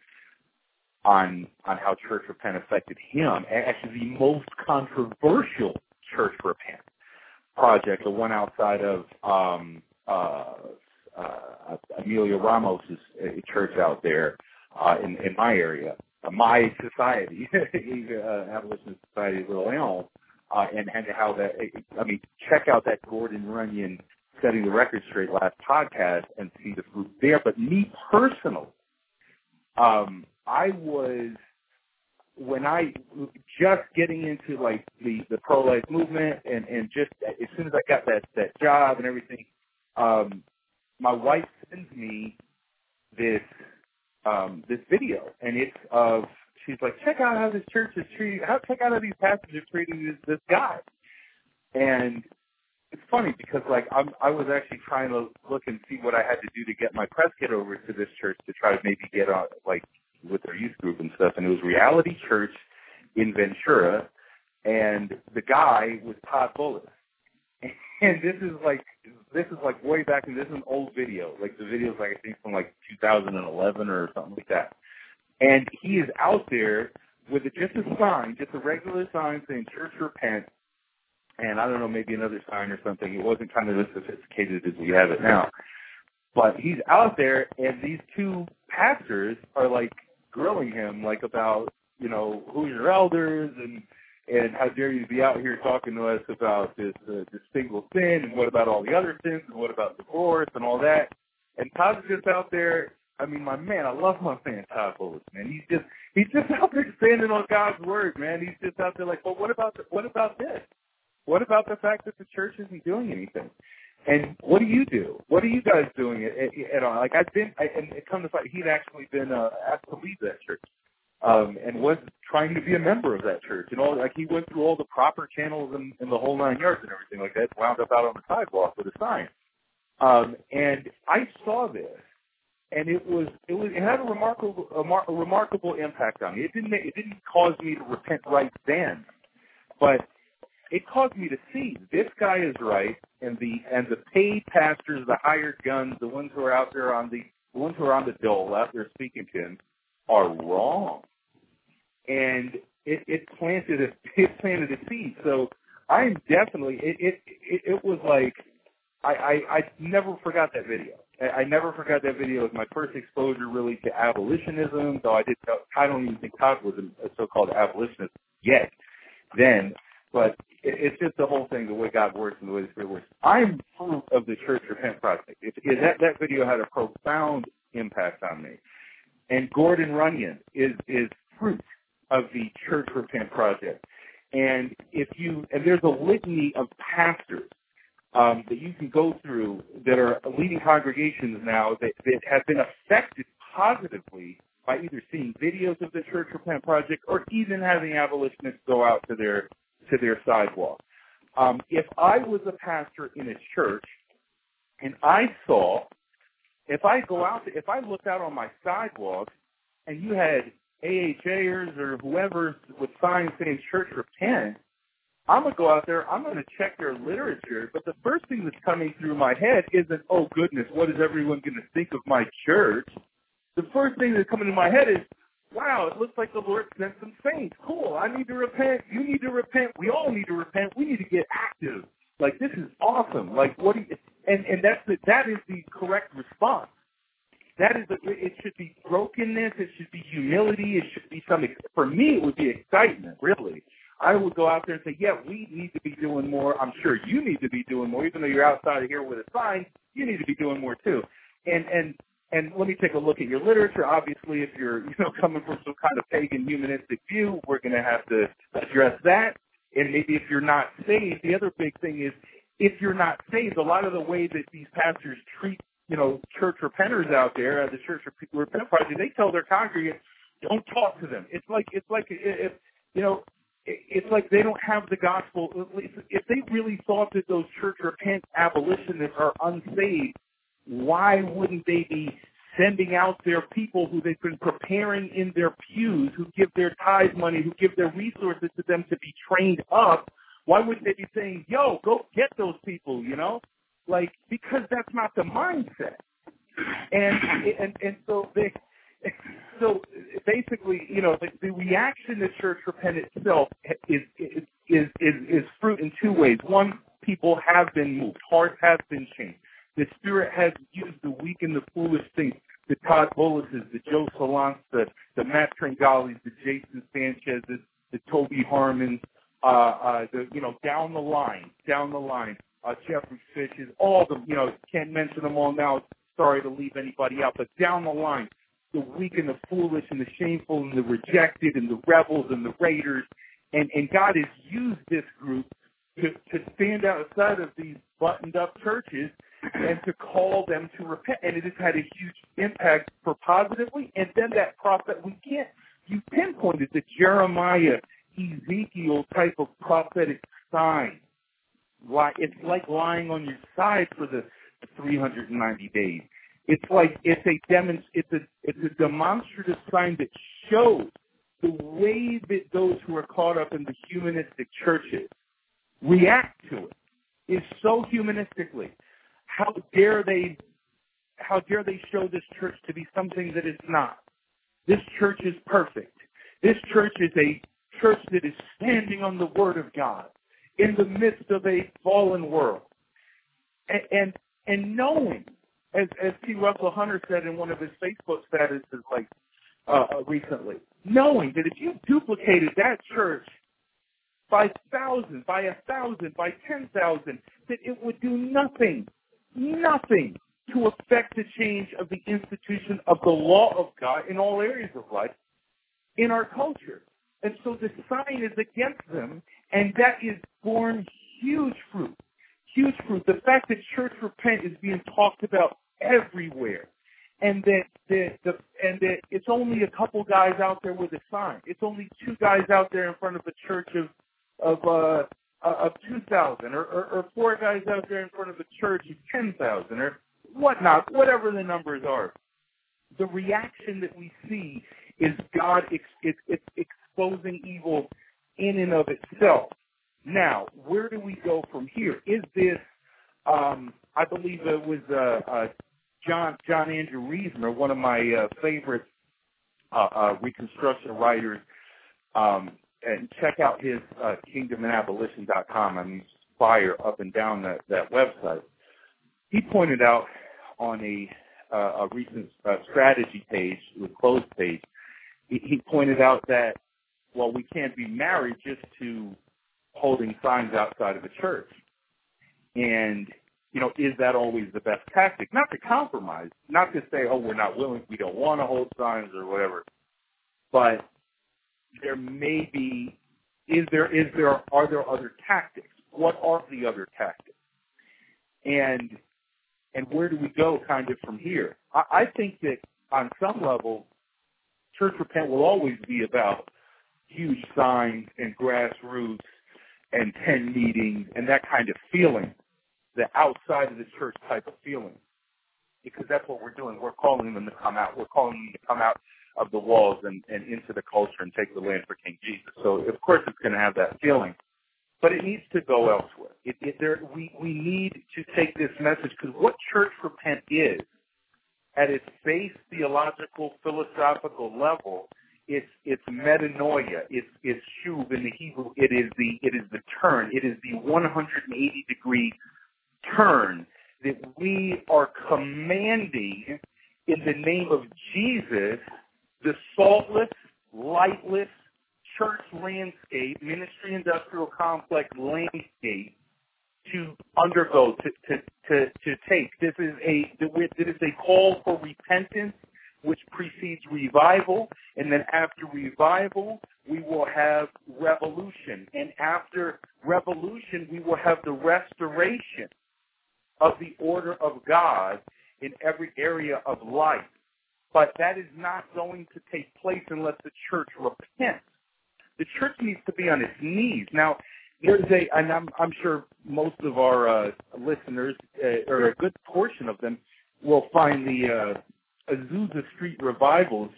on on how church repent affected him. Actually, the most controversial church repent project, the one outside of um, uh, uh, Amelia Ramos's uh, church out there uh, in in my area, uh, my society, uh, Abolitionist Society of Little Elm, uh, and and how that. I mean, check out that Gordon Runyon setting the record straight last podcast and see the fruit there. But me personally, um, I was when I just getting into like the the pro life movement and and just as soon as I got that that job and everything, um, my wife sends me this um, this video and it's of she's like check out how this church is treating how check out how these pastors are treating this this guy and it's funny because like I'm I was actually trying to look and see what I had to do to get my press kit over to this church to try to maybe get on like with their youth group and stuff and it was Reality Church in Ventura and the guy was Todd Bullis. And this is like this is like way back and this is an old video. Like the video is like I think from like 2011 or something like that. And he is out there with a, just a sign, just a regular sign saying "Church Repent," and I don't know, maybe another sign or something. It wasn't kind of as sophisticated as we have it now. But he's out there, and these two pastors are like grilling him, like about you know who's your elders and and how dare you be out here talking to us about this uh, this single sin and what about all the other sins and what about divorce and all that. And Todd's just out there. I mean, my man, I love my man Todd Bullis, man. He's just he's just out there standing on God's word, man. He's just out there like, well, what about the, what about this? What about the fact that the church isn't doing anything? And what do you do? What are you guys doing at, at, at all? Like I've been, I, and it come to find, he'd actually been uh, asked to leave that church, um, and was trying to be a member of that church. And all, like he went through all the proper channels and, and the whole nine yards and everything like that. Wound up out on the sidewalk with a sign. Um, and I saw this, and it was it was it had a remarkable a, mar- a remarkable impact on me. It didn't it didn't cause me to repent right then, but it caused me to see this guy is right, and the and the paid pastors, the hired guns, the ones who are out there on the, the ones who are on the dole out there speaking to him, are wrong, and it, it planted a it planted a seed. So I'm definitely it it it, it was like I, I I never forgot that video. I, I never forgot that video. It was my first exposure really to abolitionism. Though I did I don't even think Todd was a so-called abolitionist yet then, but it, it's just the whole thing, the way God works and the way the Spirit works. I'm of the Church Repent Project. It, it, that that video had a profound impact on me. And Gordon Runyon is is fruit of the Church Repent Project. And if you and there's a litany of pastors um, that you can go through that are leading congregations now that, that have been affected positively by either seeing videos of the Church Repent Project or even having abolitionists go out to their to their sidewalk. Um, if I was a pastor in a church and I saw, if I go out, if I looked out on my sidewalk and you had AHAers or whoever with signs saying church repent, I'm going to go out there, I'm going to check their literature, but the first thing that's coming through my head isn't, oh goodness, what is everyone going to think of my church? The first thing that's coming to my head is, wow, it looks like the Lord sent some saints. Cool. I need to repent. You need to repent. We all need to repent. We need to get active. Like this is awesome. Like what? Do you, and and that's the, that is the correct response. That is the, it should be brokenness. It should be humility. It should be something. For me, it would be excitement. Really, I would go out there and say, yeah, we need to be doing more. I'm sure you need to be doing more. Even though you're outside of here with a sign, you need to be doing more too. And and and let me take a look at your literature. Obviously, if you're you know coming from some kind of pagan humanistic view, we're going to have to address that. And maybe if you're not saved, the other big thing is if you're not saved, a lot of the way that these pastors treat you know church repenters out there at the church repent project, they tell their congregants don't talk to them. It's like it's like if you know it's like they don't have the gospel. If they really thought that those church repent abolitionists are unsaved, why wouldn't they be sending out their people who they've been preparing in their pews, who give their tithe money, who give their resources to them to be trained up? Why wouldn't they be saying, yo, go get those people, you know? like because that's not the mindset. And and and so they so basically, you know, the, the reaction to church repent itself is is is is, is fruit in two ways. One, people have been moved, hearts have been changed. The Spirit has used the weak and the foolish things. The Todd Bullises, the Joe Solans, the the Matt Tringalis, the Jason Sanchez's, the Toby Harmons, uh, uh, the you know down the line, down the line, uh, Jeffrey Fishes, all of them. You know, can't mention them all now. Sorry to leave anybody out, but down the line, the weak and the foolish and the shameful and the rejected and the rebels and the raiders, and and God has used this group to to stand outside of these buttoned up churches and to call them to repent. And it has had a huge impact for positively. And then that prophet, we can't, you pinpointed the Jeremiah, Ezekiel type of prophetic sign. Why it's like lying on your side for the 390 days. It's like it's a demonst- it's a it's a demonstrative sign that shows the way that those who are caught up in the humanistic churches react to it is so humanistically how dare they how dare they show this church to be something that it's not? This church is perfect. This church is a church that is standing on the word of God in the midst of a fallen world. And and, and knowing, as as T. Russell Hunter said in one of his Facebook statuses like uh, recently, knowing that if you duplicated that church by thousands, by a thousand, by ten thousand, that it would do nothing nothing to affect the change of the institution of the law of God in all areas of life in our culture. And so the sign is against them, and that is born huge fruit. Huge fruit. The fact that church repent is being talked about everywhere. And that the, the and that it's only a couple guys out there with a sign. It's only two guys out there in front of a church of of uh of 2,000 or, or, or four guys out there in front of a church of 10,000 or whatnot, whatever the numbers are. The reaction that we see is God ex- it's, it's exposing evil in and of itself. Now, where do we go from here? Is this, um, I believe it was uh, uh, John John Andrew Reesmer, one of my uh, favorite uh, uh, Reconstruction writers, um, and check out his uh, kingdomandabolition.com. I mean, fire up and down that, that website. He pointed out on a, uh, a recent strategy page, the closed page, he, he pointed out that, well, we can't be married just to holding signs outside of the church. And, you know, is that always the best tactic? Not to compromise, not to say, oh, we're not willing, we don't want to hold signs or whatever. But there may be is there is there are there other tactics? What are the other tactics? And and where do we go kind of from here? I, I think that on some level, church repent will always be about huge signs and grassroots and ten meetings and that kind of feeling, the outside of the church type of feeling. Because that's what we're doing. We're calling them to come out. We're calling them to come out of the walls and, and into the culture and take the land for King Jesus. So of course it's going to have that feeling, but it needs to go elsewhere. It, it, there, we we need to take this message because what church repent is, at its base theological philosophical level, it's it's metanoia. It's it's shuv in the Hebrew. It is the it is the turn. It is the 180 degree turn that we are commanding in the name of Jesus the saltless, lightless church landscape, ministry industrial complex landscape to undergo, to, to, to, to take. This is a this is a call for repentance which precedes revival, and then after revival, we will have revolution. And after revolution, we will have the restoration of the order of God in every area of life. But that is not going to take place unless the church repents. The church needs to be on its knees. Now, there's a, and I'm, I'm sure most of our uh, listeners, uh, or a good portion of them, will find the uh, Azusa Street revivals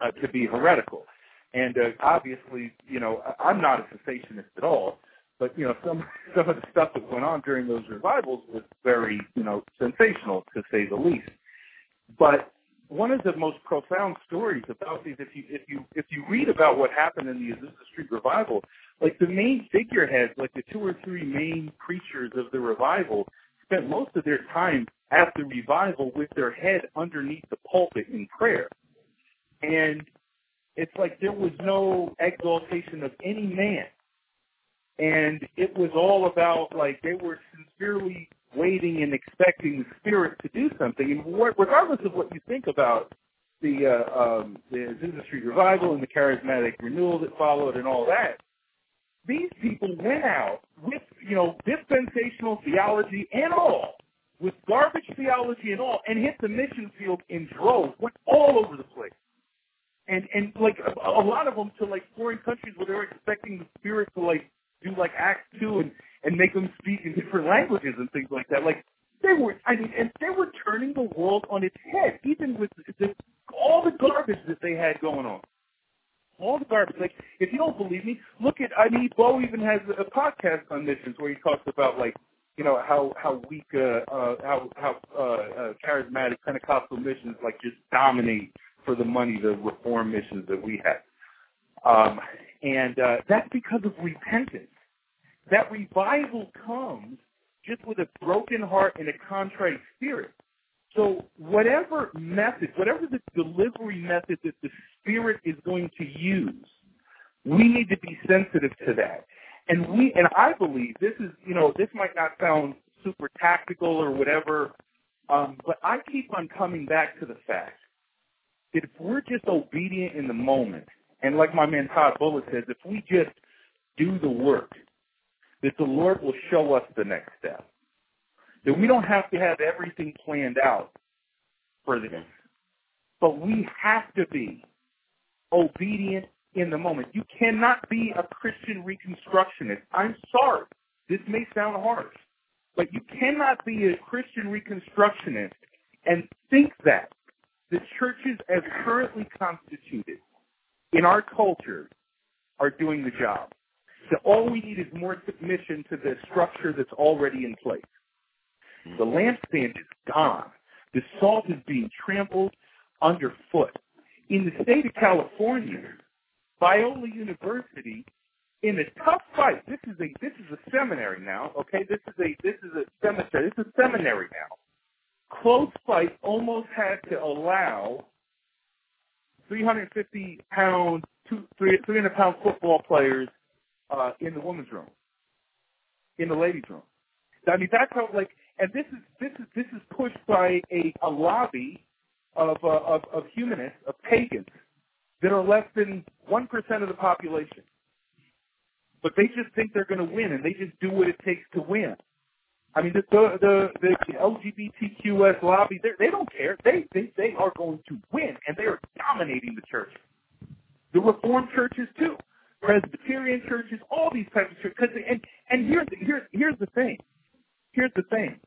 uh, to be heretical. And uh, obviously, you know, I'm not a cessationist at all, but you know, some some of the stuff that went on during those revivals was very, you know, sensational to say the least. But one of the most profound stories about these, if you if you if you read about what happened in the Azusa Street revival, like the main figureheads, like the two or three main preachers of the revival, spent most of their time at the revival with their head underneath the pulpit in prayer. And it's like there was no exaltation of any man. And it was all about like they were sincerely waiting and expecting the Spirit to do something. And regardless of what you think about the uh, um, the Street revival and the charismatic renewal that followed and all that, these people went out with you know dispensational theology and all, with garbage theology and all, and hit the mission field in droves, went all over the place. And and like a, a lot of them to like foreign countries where they were expecting the spirit to like do like Acts two and and make them speak in different languages and things like that. Like they were, I mean, and they were turning the world on its head, even with the, all the garbage that they had going on. All the garbage. Like, if you don't believe me, look at. I mean, Bo even has a podcast on missions where he talks about like, you know, how how weak, uh, uh, how how uh, uh, charismatic Pentecostal missions like just dominate for the money the reform missions that we have. Um, and uh, that's because of repentance. That revival comes just with a broken heart and a contrite spirit. So whatever method, whatever the delivery method that the Spirit is going to use, we need to be sensitive to that. And we, and I believe this is, you know, this might not sound super tactical or whatever, um, but I keep on coming back to the fact that if we're just obedient in the moment, and like my man Todd Bullis says, if we just do the work, that the Lord will show us the next step. That we don't have to have everything planned out for this. But we have to be obedient in the moment. You cannot be a Christian reconstructionist. I'm sorry. This may sound harsh. But you cannot be a Christian reconstructionist and think that the churches as currently constituted in our culture are doing the job. So all we need is more submission to the structure that's already in place. The lampstand is gone. The salt is being trampled underfoot. In the state of California, Biola University, in a tough fight, this is a this is a seminary now. Okay, this is a this is a cemetery. This is a seminary now. Close fight almost had to allow 350 pound, two, 300 pound football players uh, in the women's room, in the ladies' room. I mean, that's how like, and this is this is this is pushed by a, a lobby of, uh, of of humanists, of pagans, that are less than one percent of the population. But they just think they're going to win, and they just do what it takes to win. I mean, the the the, the LGBTQS lobby, they they don't care. They think they are going to win, and they are dominating the church. The Reformed churches too, Presbyterian churches, all these types of churches. And and here's here's here's the thing. Here's the thing.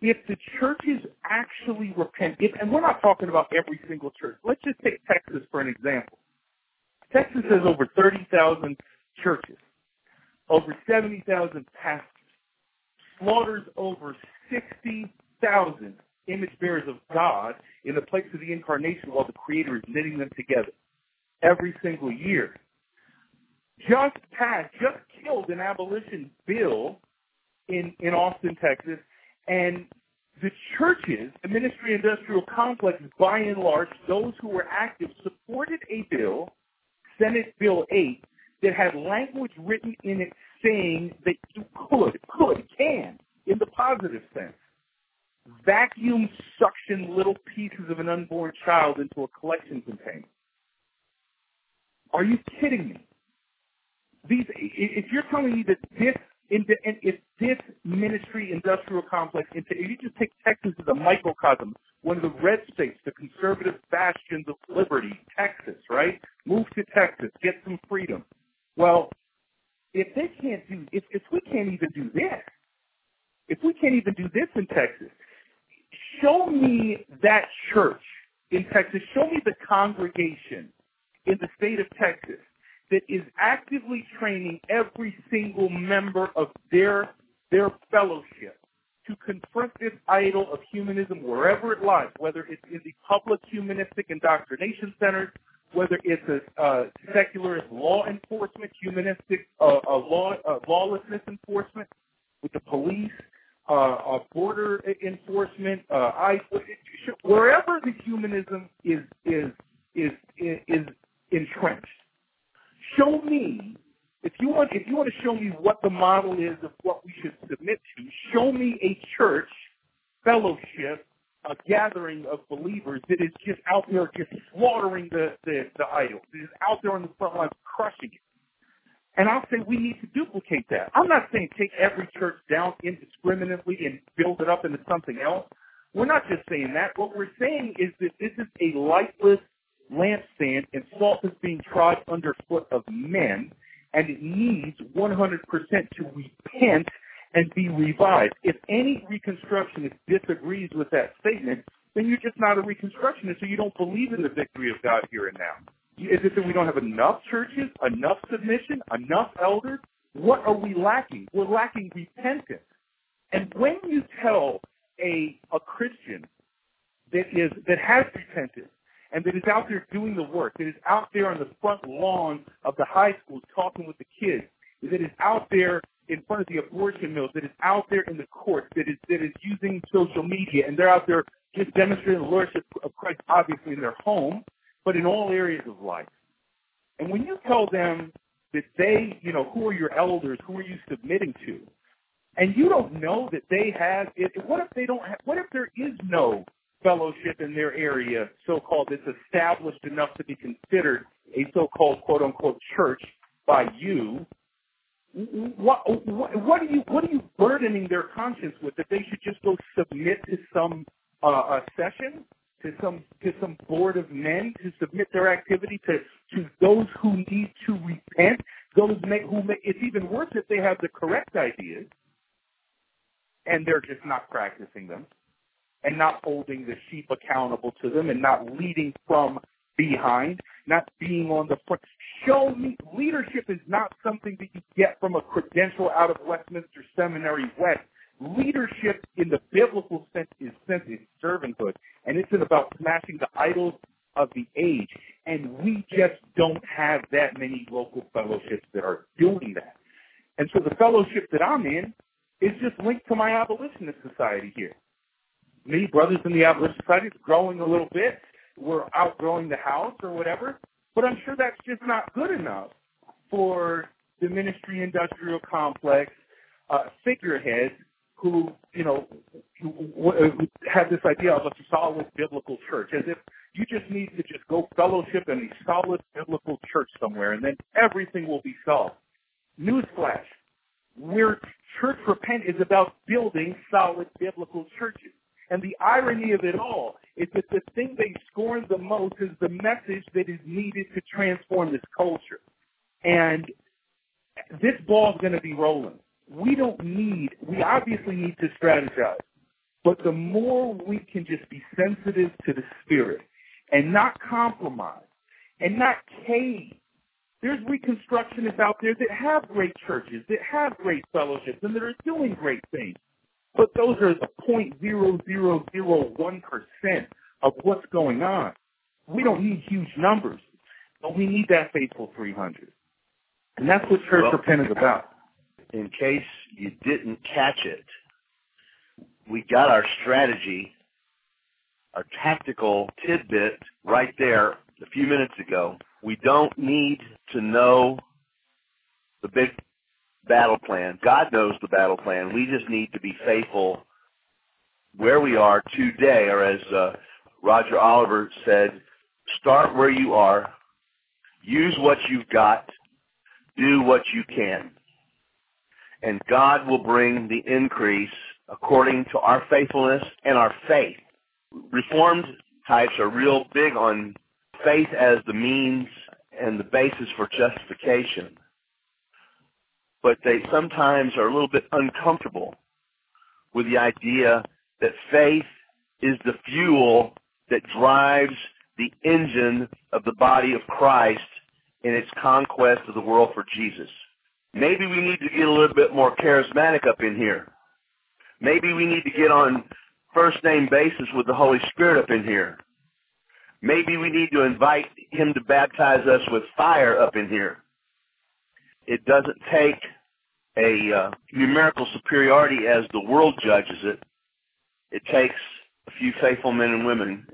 If the churches actually repent, if, and we're not talking about every single church. Let's just take Texas for an example. Texas has over 30,000 churches, over 70,000 pastors, slaughters over 60,000 image bearers of God in the place of the incarnation while the Creator is knitting them together every single year. Just passed, just killed an abolition bill in, in Austin, Texas, and the churches, the ministry industrial complex, by and large, those who were active, supported a bill, Senate Bill 8, that had language written in it saying that you could, could, can, in the positive sense, vacuum suction little pieces of an unborn child into a collection container. Are you kidding me? These, if you're telling me that this, if this ministry industrial complex, if you just take Texas as a microcosm, one of the red states, the conservative bastions of liberty, Texas, right? Move to Texas, get some freedom. Well, if they can't do, if, if we can't even do this, if we can't even do this in Texas, show me that church in Texas. Show me the congregation in the state of Texas that is actively training every single member of their their fellowship to confront this idol of humanism wherever it lies, whether it's in the public humanistic indoctrination centers, whether it's a uh, secularist law enforcement, humanistic uh, law lawlessness enforcement with the police, border enforcement, I, wherever the humanism is is is is, is entrenched. Show me if you want if you want to show me what the model is of what we should submit to. Show me a church fellowship, a gathering of believers that is just out there just slaughtering the the, the idol. That is out there on the front lines crushing it. And I'll say we need to duplicate that. I'm not saying take every church down indiscriminately and build it up into something else. We're not just saying that. What we're saying is that this is a lightless lampstand and salt is being trod underfoot of men and it needs 100% to repent and be revived. If any Reconstructionist disagrees with that statement, then you're just not a Reconstructionist, so you don't believe in the victory of God here and now. Is it that we don't have enough churches, enough submission, enough elders? What are we lacking? We're lacking repentance. And when you tell a a Christian that is that has repented and that is out there doing the work, that is out there on the front lawn of the high schools talking with the kids, that is out there in front of the abortion mills, that is out there in the courts, that is that is using social media, and they're out there just demonstrating the lordship of Christ, obviously in their home, but in all areas of life. And when you tell them that they, you know, who are your elders, who are you submitting to, and you don't know that they have it, what if they don't have, what if there is no fellowship in their area, so-called, that's established enough to be considered a so-called quote-unquote church by you, what, what, what are you what are you burdening their conscience with that they should just go submit to some uh, a session to some to some board of men to submit their activity to to those who need to repent those make, who make, it's even worse if they have the correct ideas and they're just not practicing them and not holding the sheep accountable to them and not leading from behind, not being on the front. Show me leadership is not something that you get from a credential out of Westminster Seminary West. Leadership in the biblical sense is sense is servanthood, and it's about smashing the idols of the age. And we just don't have that many local fellowships that are doing that. And so the fellowship that I'm in is just linked to my abolitionist society here me, brothers in the Abolition Society, is growing a little bit. We're outgrowing the house or whatever. But I'm sure that's just not good enough for the ministry industrial complex uh, figureheads who, you know, have this idea of a solid biblical church, as if you just need to just go fellowship in a solid biblical church somewhere, and then everything will be solved. Newsflash: where church repent is about building solid biblical churches. And the irony of it all is that the thing they scorn the most is the message that is needed to transform this culture. And this ball's going to be rolling. We don't need, we obviously need to strategize. But the more we can just be sensitive to the spirit and not compromise and not cave. There's reconstructionists out there that have great churches, that have great fellowships, and that are doing great things. But those are the 0.0001% of what's going on. We don't need huge numbers, but we need that faithful 300. And that's what church well, repent is about. In case you didn't catch it, we got our strategy, our tactical tidbit right there a few minutes ago. We don't need to know the big battle plan. God knows the battle plan. We just need to be faithful where we are today, or as uh, Roger Oliver said, start where you are, use what you've got, do what you can. And God will bring the increase according to our faithfulness and our faith. Reformed types are real big on faith as the means and the basis for justification but they sometimes are a little bit uncomfortable with the idea that faith is the fuel that drives the engine of the body of Christ in its conquest of the world for Jesus. Maybe we need to get a little bit more charismatic up in here. Maybe we need to get on first name basis with the Holy Spirit up in here. Maybe we need to invite him to baptize us with fire up in here. It doesn't take a uh, numerical superiority as the world judges it. It takes a few faithful men and women.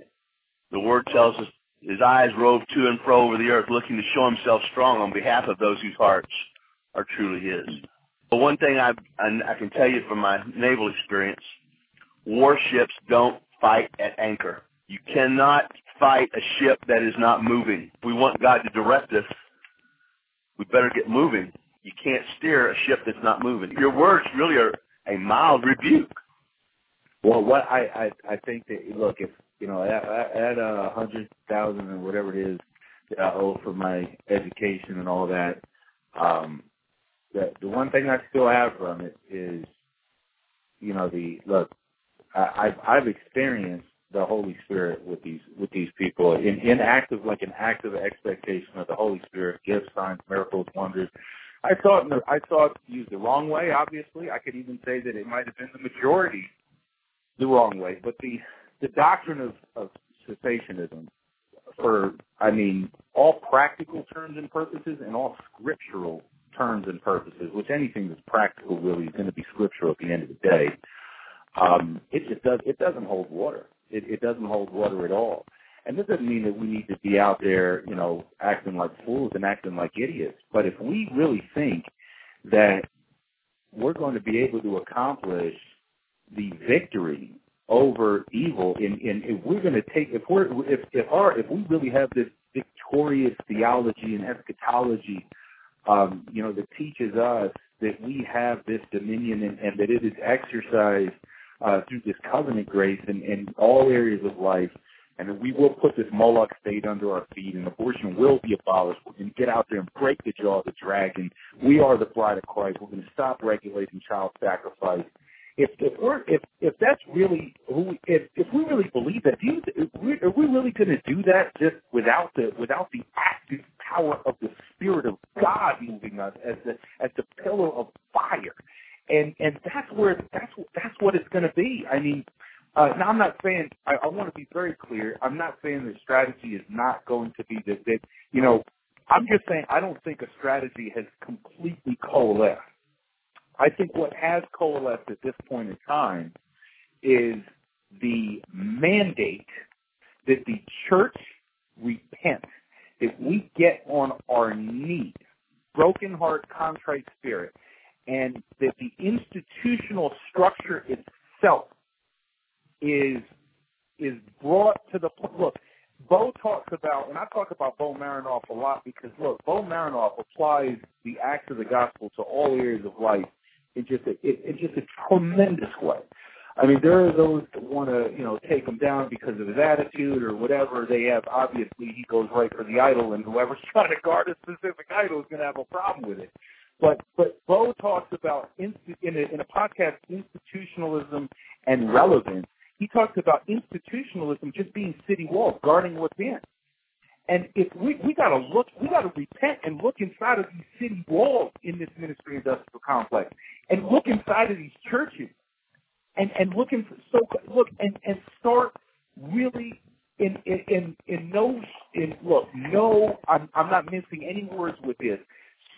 The word tells us his eyes rove to and fro over the earth, looking to show himself strong on behalf of those whose hearts are truly his. But one thing I, I, I can tell you from my naval experience, warships don't fight at anchor. You cannot fight a ship that is not moving. We want God to direct us, we better get moving. You can't steer a ship that's not moving. Your words really are a mild rebuke. Well, what I I, I think that look if you know at, at a hundred thousand or whatever it is that I owe for my education and all that, um, the the one thing I still have from it is, you know, the look. I, I've I've experienced the Holy Spirit with these with these people in in active like an active expectation of the Holy Spirit, gifts, signs, miracles, wonders. I the, I saw it used the wrong way. Obviously, I could even say that it might have been the majority the wrong way. But the the doctrine of, of cessationism, for I mean all practical terms and purposes, and all scriptural terms and purposes, which anything that's practical really is going to be scriptural at the end of the day. Um, it just does it doesn't hold water. It, it doesn't hold water at all. And this doesn't mean that we need to be out there, you know, acting like fools and acting like idiots. But if we really think that we're going to be able to accomplish the victory over evil, in, in if we're going to take, if we're, if if our, if we really have this victorious theology and eschatology, um, you know, that teaches us that we have this dominion and, and that it is exercised uh, through this covenant grace in, in all areas of life, and we will put this Moloch state under our feet, and abortion will be abolished. To get out there and break the jaw of the dragon. We are the bride of Christ. We're going to stop regulating child sacrifice. If, if we're if if that's really who if if we really believe that, do you, are we really going to do that just without the without the active power of the Spirit of God moving us as the as the pillar of fire? And and that's where that's that's what it's going to be. I mean, uh, now I'm not saying I, I want to be very clear. I'm not saying the strategy is not going to be that that you know. I'm just saying I don't think a strategy has completely coalesced. I think what has coalesced at this point in time is the mandate that the church repent, that we get on our knees, broken heart, contrite spirit, and that the institutional structure itself is is brought to the look. Bo talks about, and I talk about Bo Marinov a lot because look, Bo Marinov applies the acts of the gospel to all areas of life in just a, in just a tremendous way. I mean, there are those that want to, you know, take him down because of his attitude or whatever. They have obviously he goes right for the idol, and whoever's trying to guard a specific idol is going to have a problem with it. But but Bo talks about in, in, a, in a podcast institutionalism and relevance. He talks about institutionalism just being city walls, guarding what's in. And if we we got to look, we got to repent and look inside of these city walls in this ministry industrial complex, and look inside of these churches, and and look in so look and and start really in in in, in no in look no I'm I'm not missing any words with this.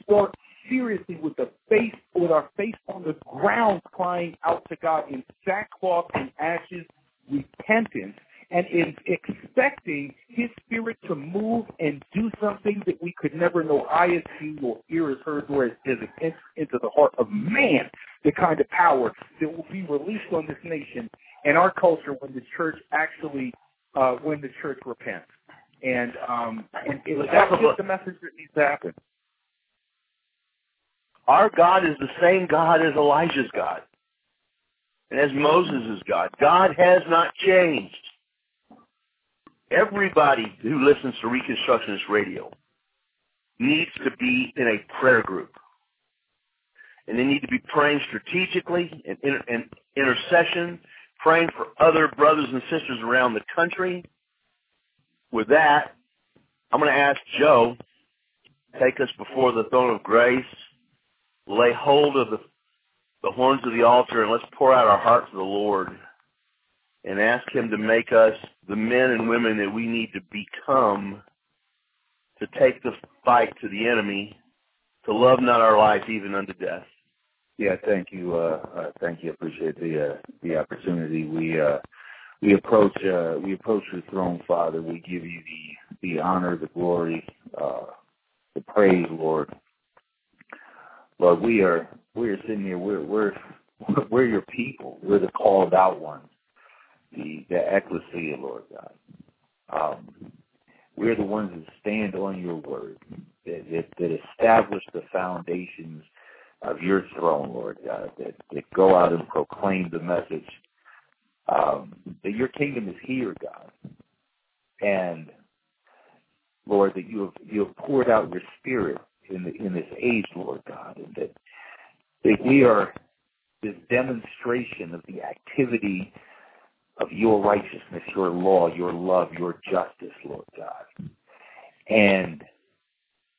Start seriously with the face with our face on the ground crying out to God in sackcloth and ashes repentance and in expecting his spirit to move and do something that we could never know eye has seen nor ear has heard nor has entered into the heart of man the kind of power that will be released on this nation and our culture when the church actually uh, when the church repents. And um and it, that's just the message that needs to happen our God is the same God as Elijah's God and as Moses' God. God has not changed. Everybody who listens to Reconstructionist Radio needs to be in a prayer group. And they need to be praying strategically and, and intercession, praying for other brothers and sisters around the country. With that, I'm going to ask Joe take us before the throne of grace, lay hold of the, the horns of the altar, and let's pour out our heart to the Lord and ask him to make us the men and women that we need to become to take the fight to the enemy, to love not our life even unto death. Yeah, thank you. Uh, uh, thank you. Appreciate the uh, the opportunity. We uh, we approach uh, we approach the throne, Father. We give you the the honor, the glory, uh, the praise, Lord. Lord, we are we are sitting here. We're we're we're your people. We're the called out ones, the the ecclesia, Lord God. Um, we're the ones that stand on your word, that, that, that establish the foundations of your throne, Lord God, that, that go out and proclaim the message um, that your kingdom is here, God. And Lord, that you have you have poured out your spirit in the in this age, Lord God, and that that we are this demonstration of the activity of your righteousness, your law, your love, your justice, Lord God. And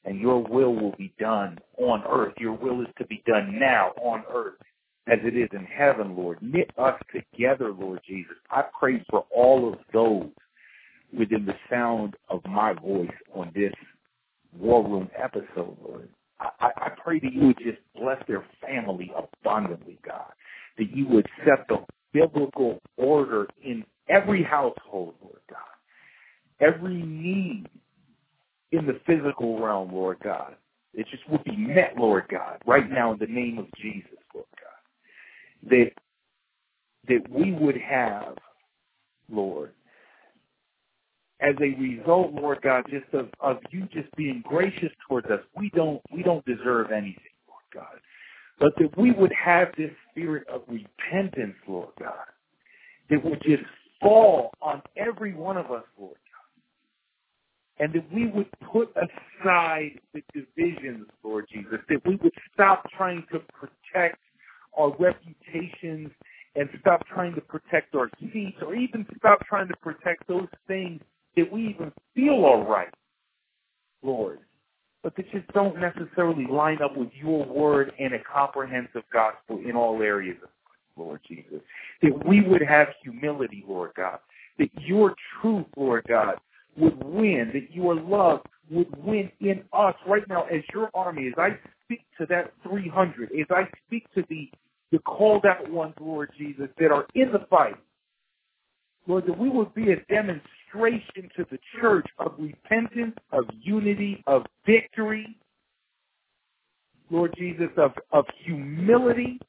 and your will will be done on earth. Your will is to be done now on earth as it is in heaven, Lord. Knit us together, Lord Jesus. I pray for all of those within the sound of my voice on this War Room episode, Lord. I, I pray that you would just bless their family abundantly, God. That you would set the biblical order in every household, Lord God. Every need in the physical realm, Lord God. It just would be met, Lord God, right now in the name of Jesus, Lord God. That that we would have, Lord, as a result, Lord God, just of, of you just being gracious towards us. We don't we don't deserve anything, Lord God. But that we would have this spirit of repentance, Lord God, that would just fall on every one of us, Lord God. And that we would put aside the divisions, Lord Jesus, that we would stop trying to protect our reputations and stop trying to protect our seats or even stop trying to protect those things that we even feel all right, Lord, but that just don't necessarily line up with your word and a comprehensive gospel in all areas Lord Jesus. That we would have humility, Lord God. That your truth, Lord God, would win. That your love would win in us right now as your army. As I speak to that 300, as I speak to the, the called out ones, Lord Jesus, that are in the fight, Lord, that we would be a demonstration to the church of repentance, of unity, of victory, Lord Jesus, of, of humility,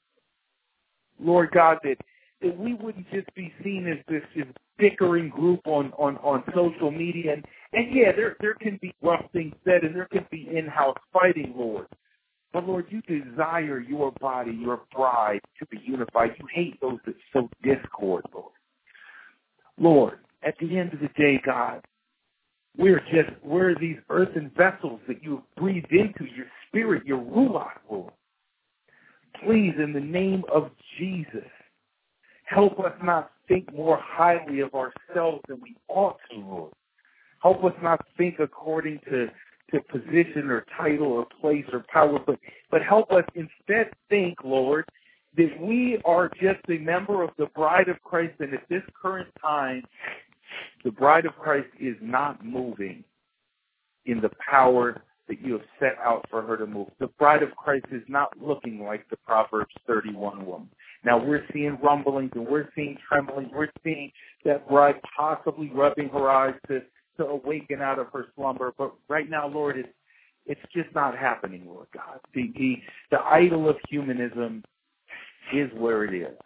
Lord God, that, that we wouldn't just be seen as this, this bickering group on, on, on social media. And, and yeah, there, there can be rough things said and there can be in-house fighting, Lord. But Lord, you desire your body, your bride to be unified. You hate those that sow discord, Lord. Lord, at the end of the day, God, we're just, we're these earthen vessels that you have breathed into your spirit, your ruach, Lord. Please, in the name of Jesus, help us not think more highly of ourselves than we ought to, Lord. Help us not think according to, to position or title or place or power, but, but help us instead think, Lord, that we are just a member of the bride of Christ, and at this current time, the bride of Christ is not moving in the power that you have set out for her to move. The bride of Christ is not looking like the Proverbs 31 woman. Now we're seeing rumblings and we're seeing trembling. We're seeing that bride possibly rubbing her eyes to, to awaken out of her slumber. But right now, Lord, it's, it's just not happening, Lord God. The, the, the idol of humanism is where it is.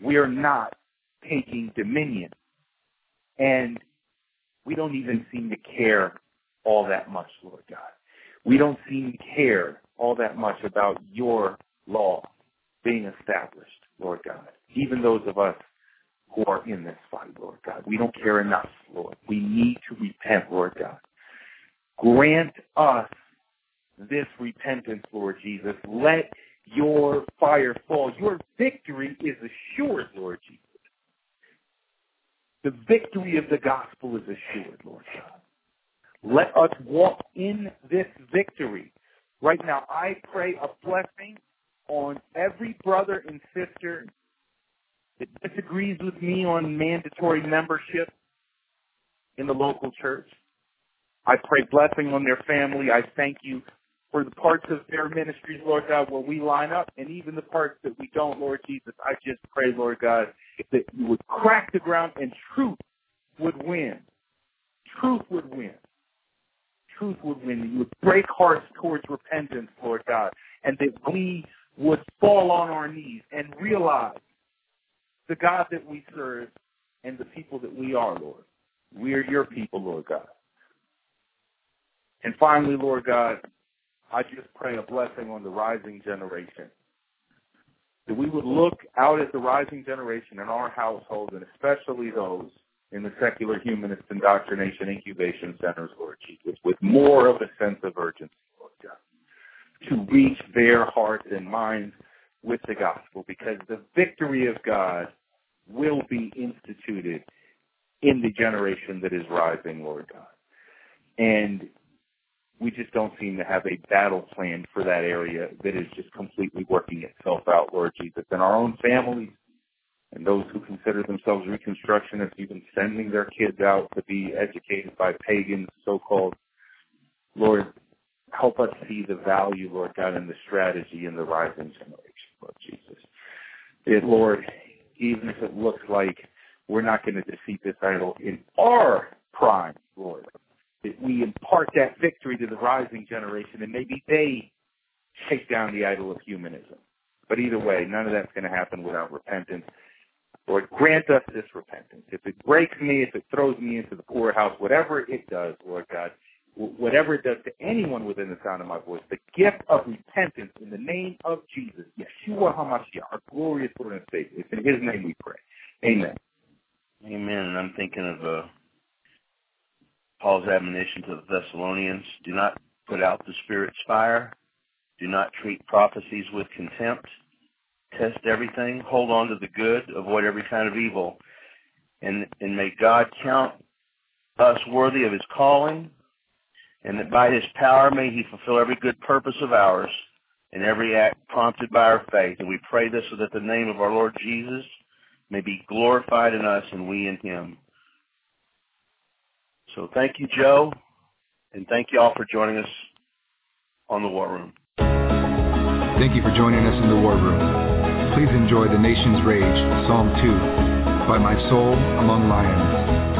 We are not taking dominion. And we don't even seem to care all that much, Lord God. We don't seem to care all that much about your law being established, Lord God. Even those of us who are in this fight, Lord God. We don't care enough, Lord. We need to repent, Lord God. Grant us this repentance, Lord Jesus. Let your fire fall. Your victory is assured, Lord Jesus. The victory of the gospel is assured, Lord God. Let us walk in this victory. Right now, I pray a blessing on every brother and sister that disagrees with me on mandatory membership in the local church. I pray blessing on their family. I thank you for the parts of their ministries, Lord God, where we line up, and even the parts that we don't, Lord Jesus. I just pray, Lord God, that you would crack the ground and truth would win. Truth would win. Truth would win. You would break hearts towards repentance, Lord God, and that we would fall on our knees and realize the God that we serve and the people that we are, Lord. We are your people, Lord God. And finally, Lord God, I just pray a blessing on the rising generation. That we would look out at the rising generation in our household, and especially those in the secular humanist indoctrination incubation centers, Lord Jesus, with more of a sense of urgency, Lord God, to reach their hearts and minds with the gospel, because the victory of God will be instituted in the generation that is rising, Lord God. And we just don't seem to have a battle plan for that area that is just completely working itself out, Lord Jesus. In our own families and those who consider themselves Reconstructionists, even sending their kids out to be educated by pagans, so-called. Lord, help us see the value, Lord God, in the strategy in the rising generation, Lord Jesus. It, Lord, even if it looks like we're not going to defeat this idol in our prime, Lord, that we impart that victory to the rising generation and maybe they take down the idol of humanism. But either way, none of that's going to happen without repentance. Lord, grant us this repentance. If it breaks me, if it throws me into the poorhouse, whatever it does, Lord God, whatever it does to anyone within the sound of my voice, the gift of repentance in the name of Jesus, Yeshua HaMashiach, our glorious Lord and Savior. It's in His name we pray. Amen. Amen. And I'm thinking of uh, Paul's admonition to the Thessalonians: Do not put out the Spirit's fire. Do not treat prophecies with contempt. Test everything. Hold on to the good. Avoid every kind of evil. And and may God count us worthy of His calling and that by his power may he fulfill every good purpose of ours and every act prompted by our faith. And we pray this so that the name of our Lord Jesus may be glorified in us and we in him. So thank you, Joe, and thank you all for joining us on the War Room. Thank you for joining us in the War Room. Please enjoy The Nation's Rage, Psalm 2, by My Soul Among Lions.